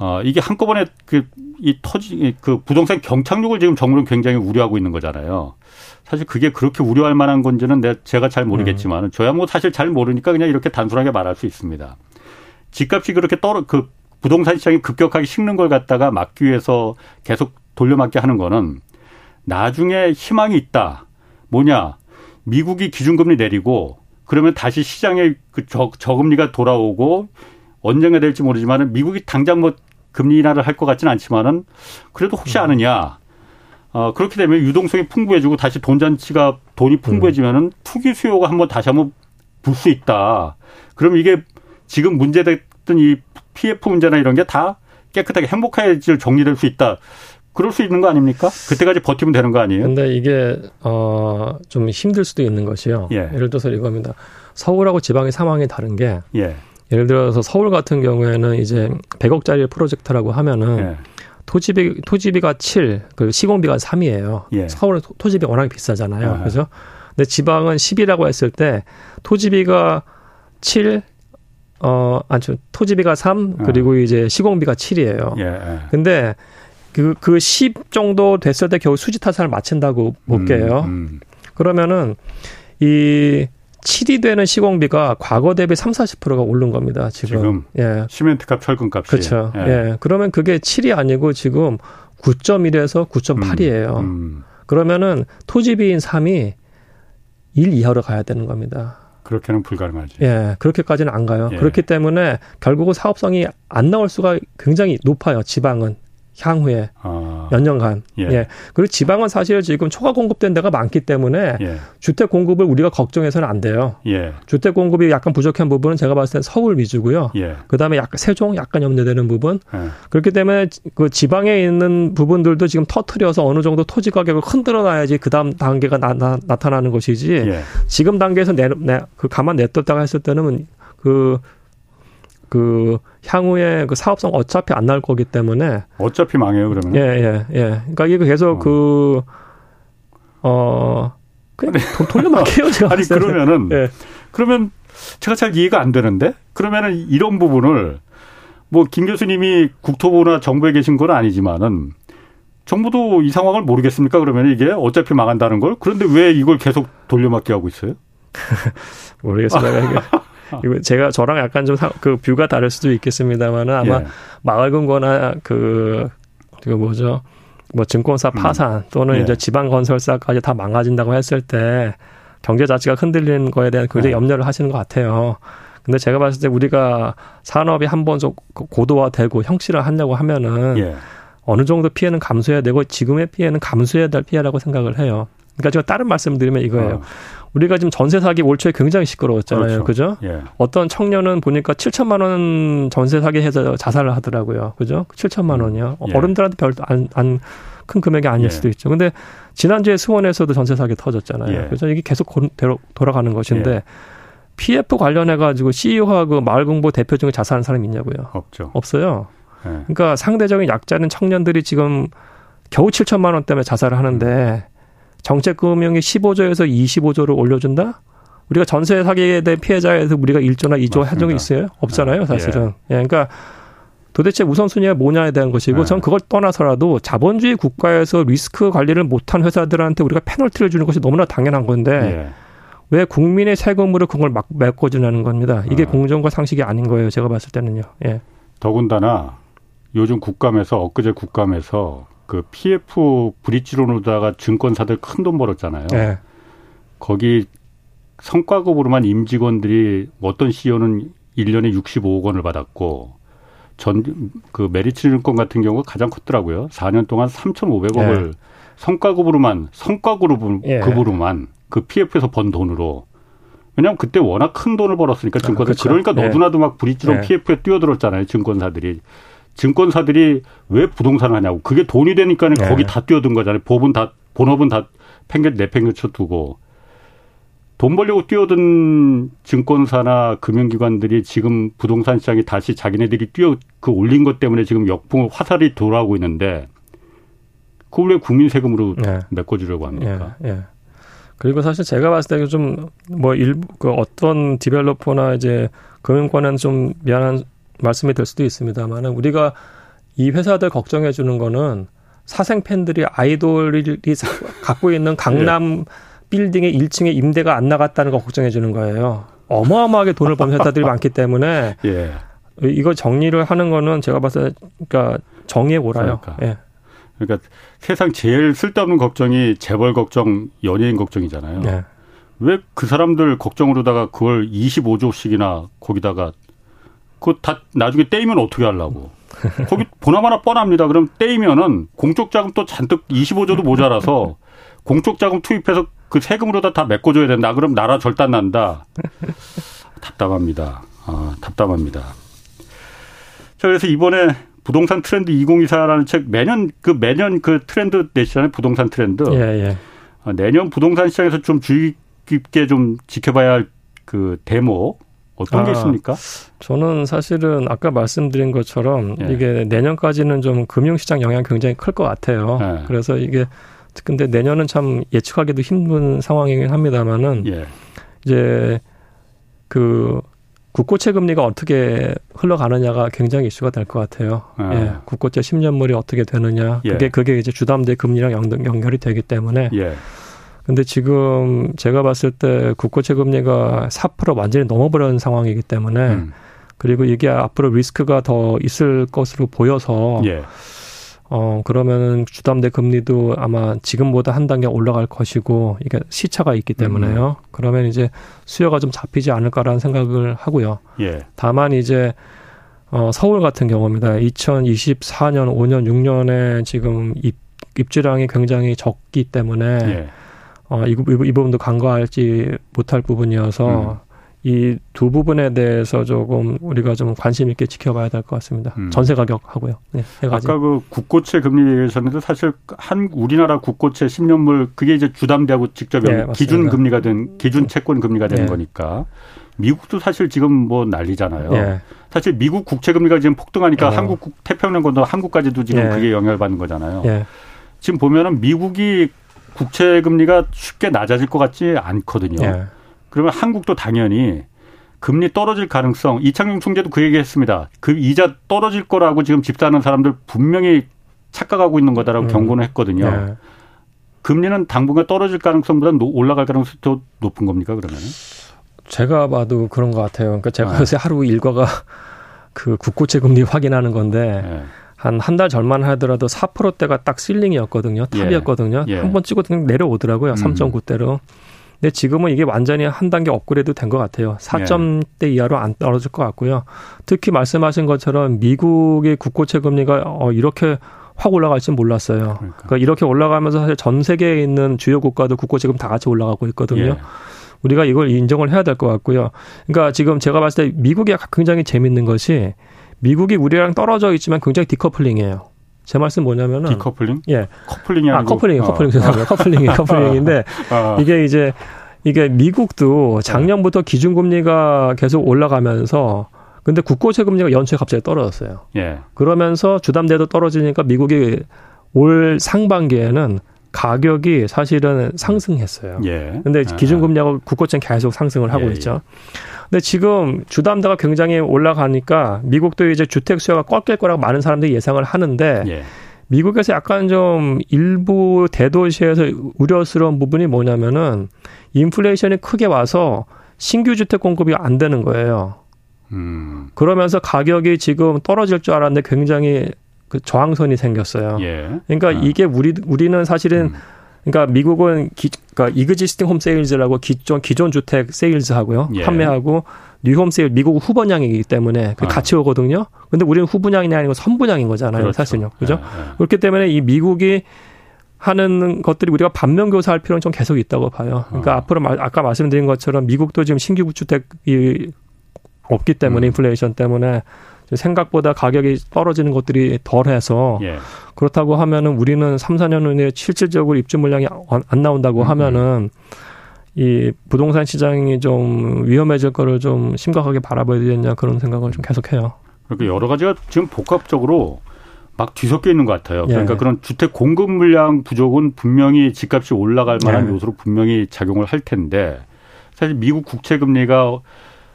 어, 이게 한꺼번에 그, 이 터지, 그 부동산 경착륙을 지금 정부는 굉장히 우려하고 있는 거잖아요. 사실 그게 그렇게 우려할 만한 건지는 내, 제가 잘 모르겠지만, 음. 저야 뭐 사실 잘 모르니까 그냥 이렇게 단순하게 말할 수 있습니다. 집값이 그렇게 떨어, 그 부동산 시장이 급격하게 식는 걸 갖다가 막기 위해서 계속 돌려막기 하는 거는 나중에 희망이 있다. 뭐냐. 미국이 기준금리 내리고 그러면 다시 시장에 그 저, 저금리가 돌아오고 언젠가 될지 모르지만은 미국이 당장 뭐 금리 인하를 할 것 같지는 않지만은 그래도 혹시 음. 아느냐. 어, 그렇게 되면 유동성이 풍부해지고 다시 돈 잔치가 돈이 음. 풍부해지면은 투기 수요가 한번 다시 한번 불 수 있다. 그럼 이게 지금 문제됐던 이 PF 문제나 이런 게 다 깨끗하게 행복해질 정리될 수 있다. 그럴 수 있는 거 아닙니까? 그때까지 버티면 되는 거 아니에요? 근데 이게 어좀 힘들 수도 있는 것이요. 예. 예를 들어서 이겁니다. 서울하고 지방의 상황이 다른 게 예. 예를 들어서 서울 같은 경우에는 이제 100억짜리 프로젝트라고 하면은 예. 토지비 토지비가 7, 그 시공비가 3이에요. 예. 서울은 토지비 워낙 비싸잖아요. 아. 그죠? 근데 지방은 10이라고 했을 때 토지비가 7, 어, 아니, 토지비가 3, 아. 그리고 어. 이제 시공비가 7이에요. 예. 근데 그, 그 10 정도 됐을 때 겨우 수지 타산을 마친다고 볼게요. 음, 음. 그러면은 이 7이 되는 시공비가 과거 대비 3, 40%가 오른 겁니다. 지금. 지금 예. 시멘트 값, 철근 값이. 그렇죠. 예. 예. 그러면 그게 7이 아니고 지금 9.1에서 9.8이에요. 음, 음. 그러면은 토지비인 3이 1 이하로 가야 되는 겁니다. 그렇게는 불가능하지. 예, 그렇게까지는 안 가요. 예. 그렇기 때문에 결국은 사업성이 안 나올 수가 굉장히 높아요. 지방은. 향후에 아. 몇 년간. 예. 예. 그리고 지방은 사실 지금 초과 공급된 데가 많기 때문에 예. 주택 공급을 우리가 걱정해서는 안 돼요. 예. 주택 공급이 약간 부족한 부분은 제가 봤을 땐 서울 위주고요. 예. 그다음에 약간 세종 약간 염려되는 부분. 예. 그렇기 때문에 그 지방에 있는 부분들도 지금 터트려서 어느 정도 토지 가격을 흔들어 놔야지 그다음 단계가 나, 나, 나타나는 것이지. 예. 지금 단계에서 내, 내, 그 가만 냅뒀다가 했을 때는 그 그 향후에 그 사업성 어차피 안 나올 거기 때문에 어차피 망해요 그러면 예예 예, 그러니까 이거 계속 어. 그 어, 그냥 아니, 돌려막혀요 제가 아니 그러면은 예. 그러면 제가 잘 이해가 안 되는데 그러면은 이런 부분을 뭐 김 교수님이 국토부나 정부에 계신 건 아니지만은 정부도 이 상황을 모르겠습니까? 그러면 이게 어차피 망한다는 걸 그런데 왜 이걸 계속 돌려막기 하고 있어요? 모르겠습니다. 이거 제가 저랑 약간 좀 그 뷰가 다를 수도 있겠습니다만은 아마 예. 마을금고나 그, 그 뭐죠. 뭐 증권사 음. 파산 또는 예. 이제 지방 건설사까지 다 망가진다고 했을 때 경제 자체가 흔들리는 거에 대한 굉장히 예. 염려를 하시는 것 같아요. 근데 제가 봤을 때 우리가 산업이 한번 좀 고도화되고 형실을 하려고 하면은 예. 어느 정도 피해는 감수해야 되고 지금의 피해는 감수해야 될 피해라고 생각을 해요. 그러니까 제가 다른 말씀드리면 이거예요. 어. 우리가 지금 전세 사기 올 초에 굉장히 시끄러웠잖아요. 그렇죠. 그죠? 예. 어떤 청년은 보니까 7천만 원 전세 사기 해서 자살을 하더라고요. 그죠? 7천만 원이요. 음. 예. 어른들한테 별도 안, 안, 큰 금액이 아닐 예. 수도 있죠. 근데 지난주에 수원에서도 전세 사기 터졌잖아요. 예. 그래서 이게 계속 돌아가는 것인데 예. PF 관련해 가지고 CEO하고 마을공보 대표 중에 자살한 사람이 있냐고요? 없죠. 없어요. 예. 그러니까 상대적인 약자는 청년들이 지금 겨우 7천만 원 때문에 자살을 하는데 음. 정책금융이 15조에서 25조를 올려준다? 우리가 전세 사기에 대한 피해자에서 우리가 1조나 2조 한 적이 있어요? 없잖아요, 네. 사실은. 예. 예. 그러니까 도대체 우선순위가 뭐냐에 대한 것이고, 네. 전 그걸 떠나서라도 자본주의 국가에서 리스크 관리를 못한 회사들한테 우리가 페널티를 주는 것이 너무나 당연한 건데, 예. 왜 국민의 세금으로 그걸 막 메꿔주냐는 겁니다. 이게 아. 공정과 상식이 아닌 거예요, 제가 봤을 때는요. 예. 더군다나 요즘 국감에서, 엊그제 국감에서 그 PF 브릿지론으로다가 증권사들 큰 돈 벌었잖아요. 네. 거기 성과급으로만 임직원들이 어떤 CEO는 1년에 65억 원을 받았고 전 그 메리츠 증권 같은 경우가 가장 컸더라고요. 4년 동안 3,500억을 네. 성과급으로만 성과급으로 예. 그 PF에서 번 돈으로 왜냐하면 그때 워낙 큰 돈을 벌었으니까 증권사. 아, 그렇죠. 그러니까 네. 너도나도 막 브릿지론 네. PF에 뛰어들었잖아요. 증권사들이. 증권사들이 왜 부동산 하냐고. 그게 돈이 되니까 네. 거기 다 뛰어든 거잖아요. 법은 다, 본업은 다 팽개, 내팽개쳐 두고. 돈 벌려고 뛰어든 증권사나 금융기관들이 지금 부동산 시장이 다시 자기네들이 뛰어 그 올린 것 때문에 지금 역풍 화살이 돌아오고 있는데 그걸 왜 국민 세금으로 네. 메꿔주려고 합니까? 예, 예. 그리고 사실 제가 봤을 때 좀 뭐 일부 그 어떤 디벨로퍼나 이제 금융권은 좀 미안한 말씀이 될 수도 있습니다만은 우리가 이 회사들 걱정해 주는 거는 사생 팬들이 아이돌이 갖고 있는 강남 예. 빌딩의 1층에 임대가 안 나갔다는 거 걱정해 주는 거예요. 어마어마하게 돈을 버는 회사들이 많기 때문에 예. 이거 정리를 하는 거는 제가 봤을 때 그러니까 정의에 오라요. 그러니까. 예. 그러니까 세상 제일 쓸데없는 걱정이 재벌 걱정, 연예인 걱정이잖아요. 네. 왜그 사람들 걱정으로다가 그걸 25조씩이나 거기다가 그거 다 나중에 떼이면 어떻게 하려고. 거기 보나마나 뻔합니다. 그럼 떼이면은 공적 자금 또 잔뜩 25조도 모자라서 공적 자금 투입해서 그 세금으로 다, 다 메꿔줘야 된다. 그럼 나라 절단 난다. 답답합니다. 아, 답답합니다. 자, 그래서 이번에 부동산 트렌드 2024라는 책 매년 그 매년 그 트렌드 내시잖아요. 부동산 트렌드. 예, 예. 어, 내년 부동산 시장에서 좀 주의 깊게 좀 지켜봐야 할 그 대목 어떤 아, 게 있습니까? 저는 사실은 아까 말씀드린 것처럼 예. 이게 내년까지는 좀 금융시장 영향 굉장히 클 것 같아요. 예. 그래서 이게 근데 내년은 참 예측하기도 힘든 상황이긴 합니다만은 예. 이제 그 국고채 금리가 어떻게 흘러가느냐가 굉장히 이슈가 될 것 같아요. 아. 예, 국고채 10년물이 어떻게 되느냐. 예. 그게 그게 이제 주담대 금리랑 연, 결이 되기 때문에. 예. 근데 지금 제가 봤을 때 국고채 금리가 4% 완전히 넘어버린 상황이기 때문에 음. 그리고 이게 앞으로 리스크가 더 있을 것으로 보여서 예. 어, 그러면은 주담대 금리도 아마 지금보다 한 단계 올라갈 것이고, 이게 시차가 있기 때문에요. 음. 그러면 이제 수요가 좀 잡히지 않을까라는 생각을 하고요. 예. 다만 이제, 어, 서울 같은 경우입니다. 2024년, 5년, 6년에 지금 입, 입주량이 굉장히 적기 때문에, 예. 어, 이, 이, 이 부분도 간과할지 못할 부분이어서, 음. 이두 부분에 대해서 조금 우리가 좀 관심 있게 지켜봐야 될 것 같습니다. 음. 전세 가격하고요. 네, 아까 그 국고채 금리 얘기하셨는데 사실 한 우리나라 국고채 10년물 그게 이제 주담대하고 직접 네, 기준 금리가 된 기준 채권 금리가 되는 네. 거니까 미국도 사실 지금 뭐 난리잖아요. 네. 사실 미국 국채 금리가 지금 폭등하니까 네. 한국 태평양 건너 한국까지도 지금 네. 그게 영향을 받는 거잖아요. 네. 지금 보면은 미국이 국채 금리가 쉽게 낮아질 것 같지 않거든요. 그러면 한국도 당연히 금리 떨어질 가능성 이창용 총재도 그 얘기했습니다. 그 이자 떨어질 거라고 지금 집 사는 사람들 분명히 착각하고 있는 거다라고 음. 경고는 했거든요. 네. 금리는 당분간 떨어질 가능성보다 올라갈 가능성이 더 높은 겁니까 그러면? 제가 봐도 그런 것 같아요. 그러니까 제가 네. 요새 하루 일과가 그 국고채 금리 확인하는 건데 네. 한 한 달 전만 하더라도 4%대가 딱 실링이었거든요. 예. 탑이었거든요. 예. 한번 찍고 그냥 내려오더라고요. 음. 3.9대로. 근데 지금은 이게 완전히 한 단계 업그레이드 된 것 같아요. 4점대 네. 이하로 안 떨어질 것 같고요. 특히 말씀하신 것처럼 미국의 국고채 금리가 어, 이렇게 확 올라갈지 몰랐어요. 그러니까. 그러니까. 이렇게 올라가면서 사실 전 세계에 있는 주요 국가도 국고채금 다 같이 올라가고 있거든요. 예. 우리가 이걸 인정을 해야 될 것 같고요. 그러니까 지금 제가 봤을 때 미국이 굉장히 재밌는 것이 미국이 우리랑 떨어져 있지만 굉장히 decoupling이에요. 제 말씀 뭐냐면은 디커플링? 예. Coupling이 아니고 아, 커플링, 어. 커플링 죄송합니다. Coupling이 coupling인데 어. 이게 이제 이게 미국도 작년부터 기준금리가 계속 올라가면서 근데 국고채 금리가 연초에 갑자기 떨어졌어요. 예. 그러면서 주담대도 떨어지니까 미국이 올 상반기에는 가격이 사실은 상승했어요. 예. 근데 아. 기준금리하고 국고채는 계속 상승을 하고 예, 있죠. 근데 지금 주담대가 굉장히 올라가니까 미국도 이제 주택 수요가 꺾일 거라고 많은 사람들이 예상을 하는데 예. 미국에서 약간 좀 일부 대도시에서 우려스러운 부분이 뭐냐면은 인플레이션이 크게 와서 신규 주택 공급이 안 되는 거예요. 음. 그러면서 가격이 지금 떨어질 줄 알았는데 굉장히 그 저항선이 생겼어요. 예. 그러니까 아. 이게 우리 우리는 사실은 음. 그러니까 미국은 기, 그러니까 existing home sales라고 기존 기존 주택 sales 하고요. 예. 판매하고 new home sale 미국 후분양이기 때문에 그 아. 같이 오거든요. 근데 우리는 후분양이 아니고 선분양인 거잖아요. 그렇죠. 사실요. 그죠? 예, 예. 그렇기 때문에 이 미국이 하는 것들이 우리가 반면 교사할 필요는 좀 계속 있다고 봐요. 그러니까 어. 앞으로 아까 말씀드린 것처럼 미국도 지금 신규 구주택이 없기 때문에 음. 인플레이션 때문에 생각보다 가격이 떨어지는 것들이 덜해서 예. 그렇다고 하면은 우리는 3, 4년 후에 실질적으로 입주 물량이 안 나온다고 음. 하면은 이 부동산 시장이 좀 위험해질 거를 좀 심각하게 바라봐야 되겠냐 그런 생각을 좀 계속해요. 그러니까 여러 가지가 지금 복합적으로 막 뒤섞여 있는 것 같아요. 그러니까 예. 그런 주택 공급 물량 부족은 분명히 집값이 올라갈 만한 예. 요소로 분명히 작용을 할 텐데 사실 미국 국채 금리가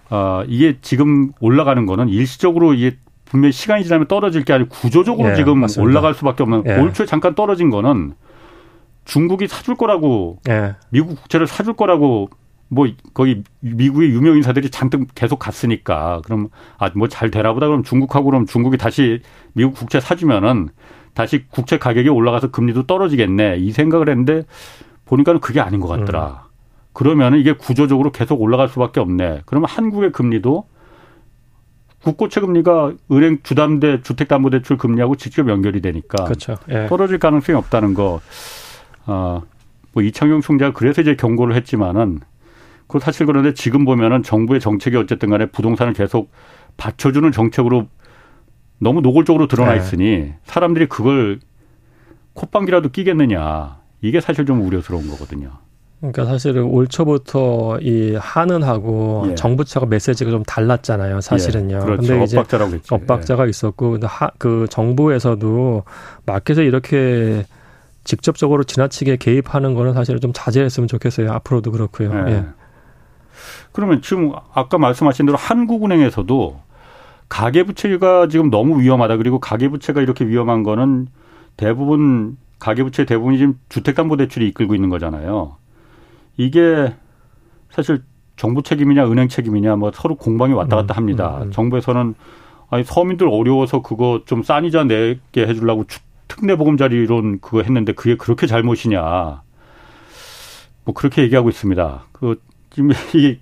어, 이게 지금 올라가는 거는 일시적으로 이게 분명히 시간이 지나면 떨어질 게 아니고 구조적으로 예, 지금 맞습니다. 올라갈 수밖에 없는 예. 올 초에 잠깐 떨어진 거는 중국이 사줄 거라고 예. 미국 국채를 사줄 거라고 뭐 거기 미국의 유명 인사들이 잔뜩 계속 갔으니까 그럼 아 뭐 잘 되나 보다 그럼 중국하고 그럼 중국이 다시 미국 국채 사주면은 다시 국채 가격이 올라가서 금리도 떨어지겠네 이 생각을 했는데 보니까는 그게 아닌 것 같더라. 음. 그러면 이게 구조적으로 계속 올라갈 수밖에 없네. 그러면 한국의 금리도 국고채 금리가 은행 주담대 주택담보대출 금리하고 직접 연결이 되니까 그렇죠. 예. 떨어질 가능성이 없다는 거. 어, 뭐 이창용 총재가 그래서 이제 경고를 했지만은 그 사실 그런데 지금 보면은 정부의 정책이 어쨌든 간에 부동산을 계속 받쳐주는 정책으로 너무 노골적으로 드러나 예. 있으니 사람들이 그걸 콧방귀라도 끼겠느냐 이게 사실 좀 우려스러운 거거든요. 그러니까 사실은 올 초부터 이 한은하고 예. 정부 차가 메시지가 좀 달랐잖아요. 사실은요. 예. 그렇죠. 근데 이제 엇박자라고 했죠. 엇박자가 예. 있었고 근데 하, 그 정부에서도 마켓에 이렇게 직접적으로 지나치게 개입하는 거는 사실은 좀 자제했으면 좋겠어요. 앞으로도 그렇고요. 예. 예. 그러면 지금 아까 말씀하신 대로 한국은행에서도 가계부채가 지금 너무 위험하다. 그리고 가계부채가 이렇게 위험한 거는 대부분 가계부채 대부분이 지금 주택담보대출이 이끌고 있는 거잖아요. 이게 사실 정부 책임이냐 은행 책임이냐 뭐 서로 공방이 왔다 갔다 음, 합니다. 음, 음. 정부에서는 아니 서민들 어려워서 그거 좀 싼 이자 내게 해주려고 특례 보금자리 이론 그거 했는데 그게 그렇게 잘못이냐. 뭐 그렇게 얘기하고 있습니다. 그 지금 이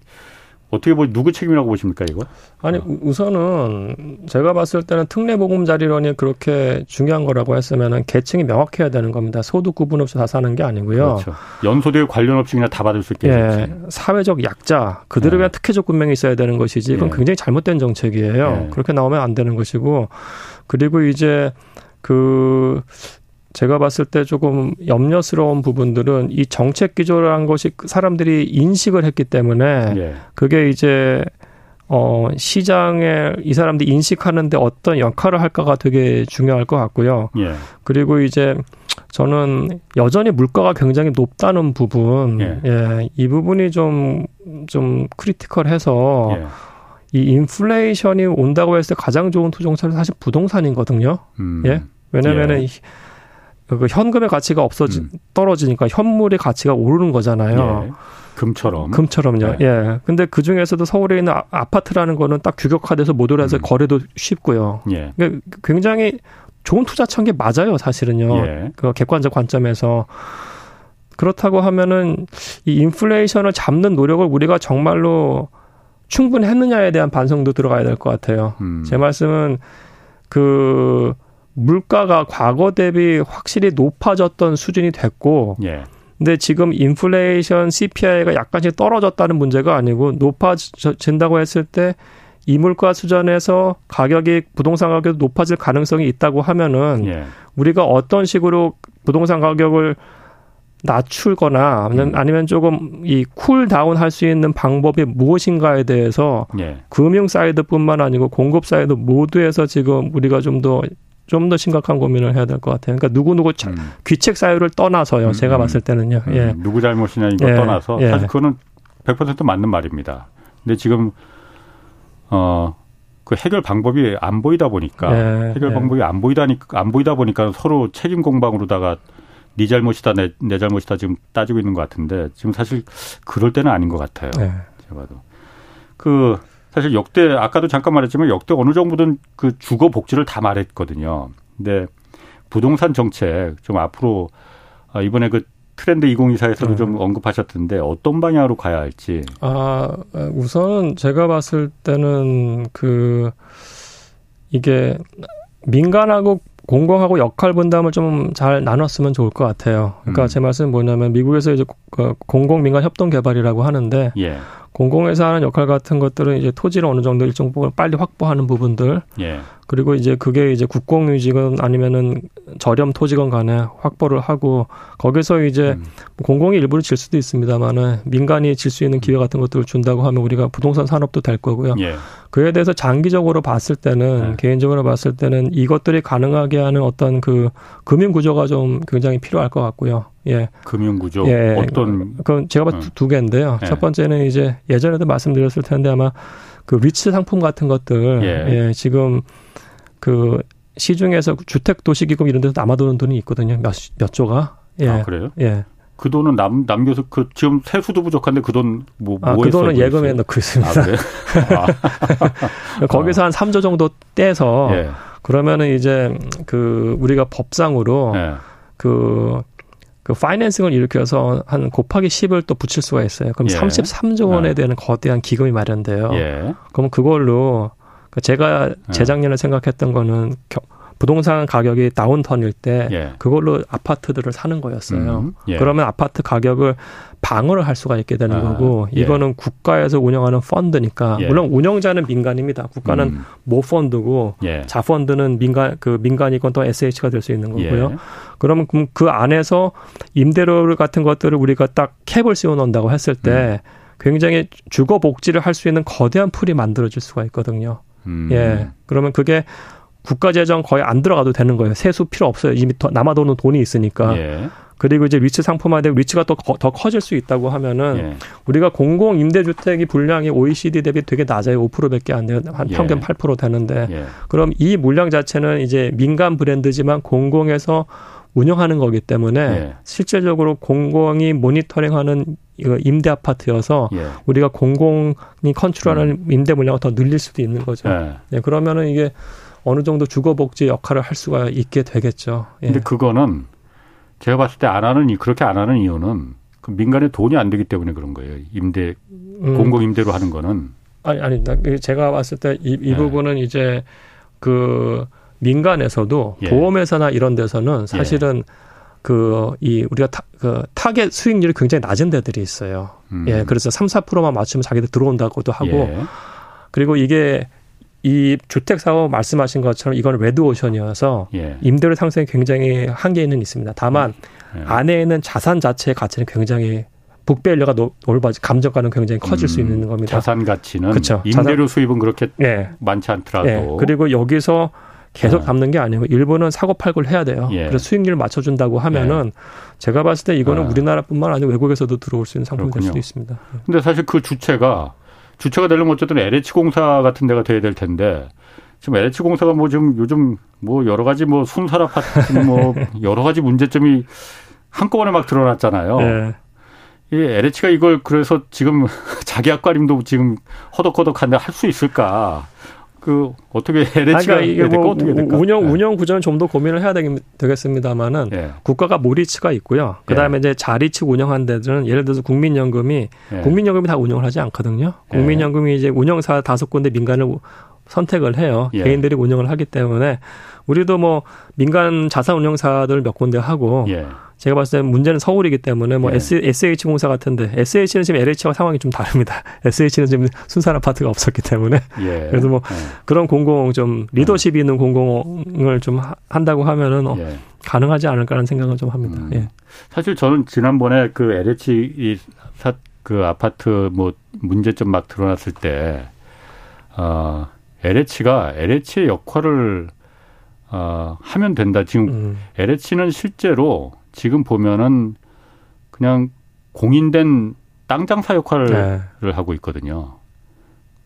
어떻게 보 누구 책임이라고 보십니까 이거? 아니 어. 우선은 제가 봤을 때는 특례 보금자리론이 그렇게 중요한 거라고 했으면은 계층이 명확해야 되는 겁니다. 소득 구분 없이 다 사는 게 아니고요. 그렇죠. 연소득 관련 없이 그냥 다 받을 수 있게. 예, 사회적 약자 그들을 예. 위한 특혜적 군명이 있어야 되는 것이지 이건 예. 굉장히 잘못된 정책이에요. 예. 그렇게 나오면 안 되는 것이고 그리고 이제 그 제가 봤을 때 조금 염려스러운 부분들은 이 정책 기조라는 것이 사람들이 인식을 했기 때문에 예. 그게 이제 어 시장에 이 사람들이 인식하는데 어떤 역할을 할까가 되게 중요할 것 같고요. 예. 그리고 이제 저는 여전히 물가가 굉장히 높다는 부분, 예, 예 이 부분이 좀좀 좀 크리티컬해서 예. 이 인플레이션이 온다고 했을 때 가장 좋은 투자자는 사실 부동산이거든요. 음. 예. 왜냐면은 예. 그 현금의 가치가 없어지 음. 떨어지니까 현물의 가치가 오르는 거잖아요. 예. 금처럼. 금처럼요. 네. 예. 근데 그 중에서도 서울에 있는 아, 파트라는 거는 딱 규격화돼서 모듈해서 음. 거래도 쉽고요. 예. 그러니까 굉장히 좋은 투자처인 게 맞아요, 사실은요. 예. 그 객관적 관점에서. 그렇다고 하면은 이 인플레이션을 잡는 노력을 우리가 정말로 충분히 했느냐에 대한 반성도 들어가야 될 것 같아요. 음. 제 말씀은 그 물가가 과거 대비 확실히 높아졌던 수준이 됐고 예. 근데 지금 인플레이션 CPI가 약간씩 떨어졌다는 문제가 아니고 높아진다고 했을 때 이물가 수준에서 가격이 부동산 가격이 높아질 가능성이 있다고 하면은 예. 우리가 어떤 식으로 부동산 가격을 낮추거나 아니면, 음. 아니면 조금 이 cool down 할 수 있는 방법이 무엇인가에 대해서 예. 금융 side뿐만 아니고 공급 사이드 모두에서 지금 우리가 좀 더 좀 더 심각한 고민을 해야 될 것 같아요. 그러니까 누구 누구 음. 귀책 사유를 떠나서요. 음. 제가 봤을 때는요. 음. 예. 누구 잘못이냐 이거 예. 떠나서 예. 사실 그거는 100% 맞는 말입니다. 근데 지금 어. 그 해결 방법이 안 보이다 보니까 예. 해결 예. 방법이 안 보이다니까 안 보이다 보니까 서로 책임 공방으로다가 네 잘못이다 내, 내 잘못이다 지금 따지고 있는 것 같은데 지금 사실 그럴 때는 아닌 것 같아요. 예. 제가 봐도 그 사실 역대 아까도 잠깐 말했지만 역대 어느 정도든 그 주거 복지를 다 말했거든요. 근데 부동산 정책 좀 앞으로 아, 이번에 그 트렌드 2024에서도 네. 좀 언급하셨던데 어떤 방향으로 가야 할지. 아 우선 제가 봤을 때는 그 이게 민간하고 공공하고 역할 분담을 좀 잘 나눴으면 좋을 것 같아요. 그러니까 음. 제 말씀은 뭐냐면 미국에서 이제 그 공공 민간 협동 개발이라고 하는데 예. 공공에서 하는 역할 같은 것들은 이제 토지를 어느 정도 일정 부분 빨리 확보하는 부분들 예. 그리고 이제 그게 이제 국공유지건 아니면은 저렴 토지건 간에 확보를 하고 거기서 이제 음. 공공이 일부를 질 수도 있습니다만은 민간이 질 수 있는 기회 같은 것들을 준다고 하면 우리가 부동산 산업도 될 거고요. 예. 그에 대해서 장기적으로 봤을 때는 예. 개인적으로 봤을 때는 이것들이 가능하게 하는 어떤 그 금융 구조가 좀 굉장히 필요할 것 같고요. 예. 금융 구조 예. 어떤 그건 제가 봐도 음. 두 개인데요. 예. 첫 번째는 이제 예전에도 말씀드렸을 텐데 아마 그 리츠 상품 같은 것들 예, 예 지금 그 시중에서 주택 도시기금 이런 데서 남아도는 돈이 있거든요. 몇, 몇 조가. 예. 아, 그래요? 예. 그 돈은 남, 남겨서 그 지금 세수도 부족한데 그 돈 뭐, 아, 그 돈은 예금에 있어요? 넣고 있습니다. 아, 그래? 아. 거기서 한 3조 정도 떼서 예. 그러면은 이제 그 우리가 법상으로 예. 그, 그 파이낸싱을 일으켜서 한 곱하기 10을 또 붙일 수가 있어요. 그럼 예. 33조 원에 예. 대한 거대한 기금이 마련돼요. 예. 그럼 그걸로 그 제가 예. 재작년에 생각했던 거는 부동산 가격이 다운턴일 때 예. 그걸로 아파트들을 사는 거였어요. 음, 예. 그러면 아파트 가격을 방어를 할 수가 있게 되는 아, 거고 예. 이거는 국가에서 운영하는 펀드니까 예. 물론 운영자는 민간입니다. 국가는 음. 모 펀드고 예. 자펀드는 민간 그 민간이건 또 SH가 될 수 있는 거고요. 예. 그러면 그 안에서 임대료 같은 것들을 우리가 딱 캡을 씌워 놓는다고 했을 때 음. 굉장히 주거 복지를 할 수 있는 거대한 풀이 만들어질 수가 있거든요. 음. 예. 그러면 그게 국가 재정 거의 안 들어가도 되는 거예요. 세수 필요 없어요. 이미 더 남아도는 돈이 있으니까. 예. 그리고 이제 위치 상품화되고 위치가 또 더 커질 수 있다고 하면은 예. 우리가 공공 임대주택이 분량이 OECD 대비 되게 낮아요. 5%밖에 안 돼요. 한 예. 평균 예. 8% 되는데 예. 그럼 이 물량 자체는 이제 민간 브랜드지만 공공에서 운영하는 거기 때문에 예. 실질적으로 공공이 모니터링하는 임대 아파트여서 예. 우리가 공공이 컨트롤하는 음. 임대 물량을 더 늘릴 수도 있는 거죠. 예. 네, 그러면은 이게 어느 정도 주거복지 역할을 할 수가 있게 되겠죠. 예. 근데 그거는 제가 봤을 때 안 하는 이 그렇게 안 하는 이유는 그 민간에 돈이 안 되기 때문에 그런 거예요. 임대 음. 공공 임대로 하는 거는 아니 아니 제가 봤을 때이 이 예. 부분은 이제 그 민간에서도 예. 보험회사나 이런 데서는 사실은 예. 그이 우리가 타, 그 타겟 수익률이 굉장히 낮은 데들이 있어요. 음. 예, 그래서 3, 4%만 맞추면 자기들 들어온다고도 하고 예. 그리고 이게 이 주택 사업 말씀하신 것처럼 이건 레드 오션이어서 예. 임대료 상승이 굉장히 한계는 있습니다. 다만 예. 안에 있는 자산 자체의 가치는 굉장히 북배율료가 올바지 감정가는 굉장히 커질 음, 수 있는 겁니다. 자산 가치는 그렇죠. 임대료 자산, 수입은 그렇게 예. 많지 않더라도 예. 그리고 여기서 계속 담는 게 아니고 일본은 사고 팔고를 해야 돼요. 예. 그래서 수익률 맞춰준다고 하면은 예. 제가 봤을 때 이거는 아. 우리나라뿐만 아니라 외국에서도 들어올 수 있는 상품이 그렇군요. 될 수도 있습니다. 근데 사실 그 주체가 주체가 되려면 어쨌든 LH 공사 같은 데가 돼야 될 텐데 지금 LH 공사가 뭐 지금 요즘 뭐 여러 가지 뭐 순살 아파트 뭐 여러 가지 문제점이 한꺼번에 막 드러났잖아요. 네. 이 LH가 이걸 그래서 지금 자기 앞가림도 지금 허덕허덕한데 할 수 있을까? 그 어떻게 LH가 그러니까 이게 뭐 어떻게 될까? 운영 네. 운영 구조는 좀 더 고민을 해야 되겠습니다만은 네. 국가가 모리츠가 있고요. 그다음에 네. 이제 자리측 운영한 데들은 예를 들어서 국민연금이 네. 국민연금이 다 운영을 하지 않거든요. 네. 국민연금이 이제 운영사 다섯 군데 민간을 선택을 해요. 예. 개인들이 운영을 하기 때문에 우리도 뭐 민간 자산 운영사들 몇 군데 하고 예. 제가 봤을 때 문제는 서울이기 때문에 뭐 예. SH 공사 같은데 SH는 지금 LH와 상황이 좀 다릅니다. SH는 지금 순산 아파트가 없었기 때문에 예. 그래서 뭐 예. 그런 공공 좀 리더십이 있는 공공을 좀 한다고 하면은 어, 예. 가능하지 않을까라는 생각을 좀 합니다. 음. 예. 사실 저는 지난번에 그 LH 이그 아파트 뭐 문제점 막 드러났을 때 어, LH가 LH의 역할을 어, 하면 된다. 지금 음. LH는 실제로 지금 보면은 그냥 공인된 땅 장사 역할을 네. 하고 있거든요.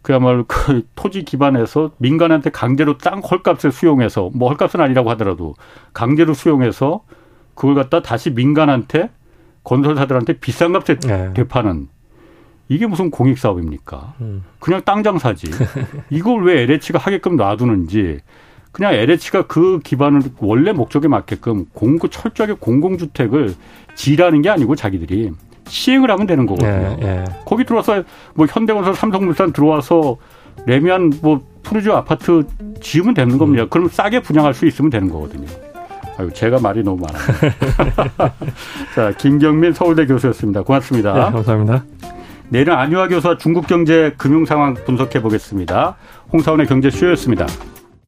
그야말로 그 토지 기반에서 민간한테 강제로 땅 헐값을 수용해서 뭐 헐값은 아니라고 하더라도 강제로 수용해서 그걸 갖다 다시 민간한테 건설사들한테 비싼 값에 네. 되파는 이게 무슨 공익 사업입니까? 음. 그냥 땅 장사지. 이걸 왜 LH가 하게끔 놔두는지 그냥 LH가 그 기반을 원래 목적에 맞게끔 공고 철저하게 공공주택을 지라는 게 아니고 자기들이 시행을 하면 되는 거거든요. 예, 예. 거기 들어와서 뭐 현대건설, 삼성물산 들어와서 레미안 뭐 푸르지오 아파트 지으면 되는 겁니다. 음. 그럼 싸게 분양할 수 있으면 되는 거거든요. 아유, 제가 말이 너무 많아요. 자, 김경민 서울대 교수였습니다. 고맙습니다. 네, 감사합니다. 내일은 안유아 교수와 중국 경제 금융 상황 분석해 보겠습니다. 홍사원의 경제쇼였습니다.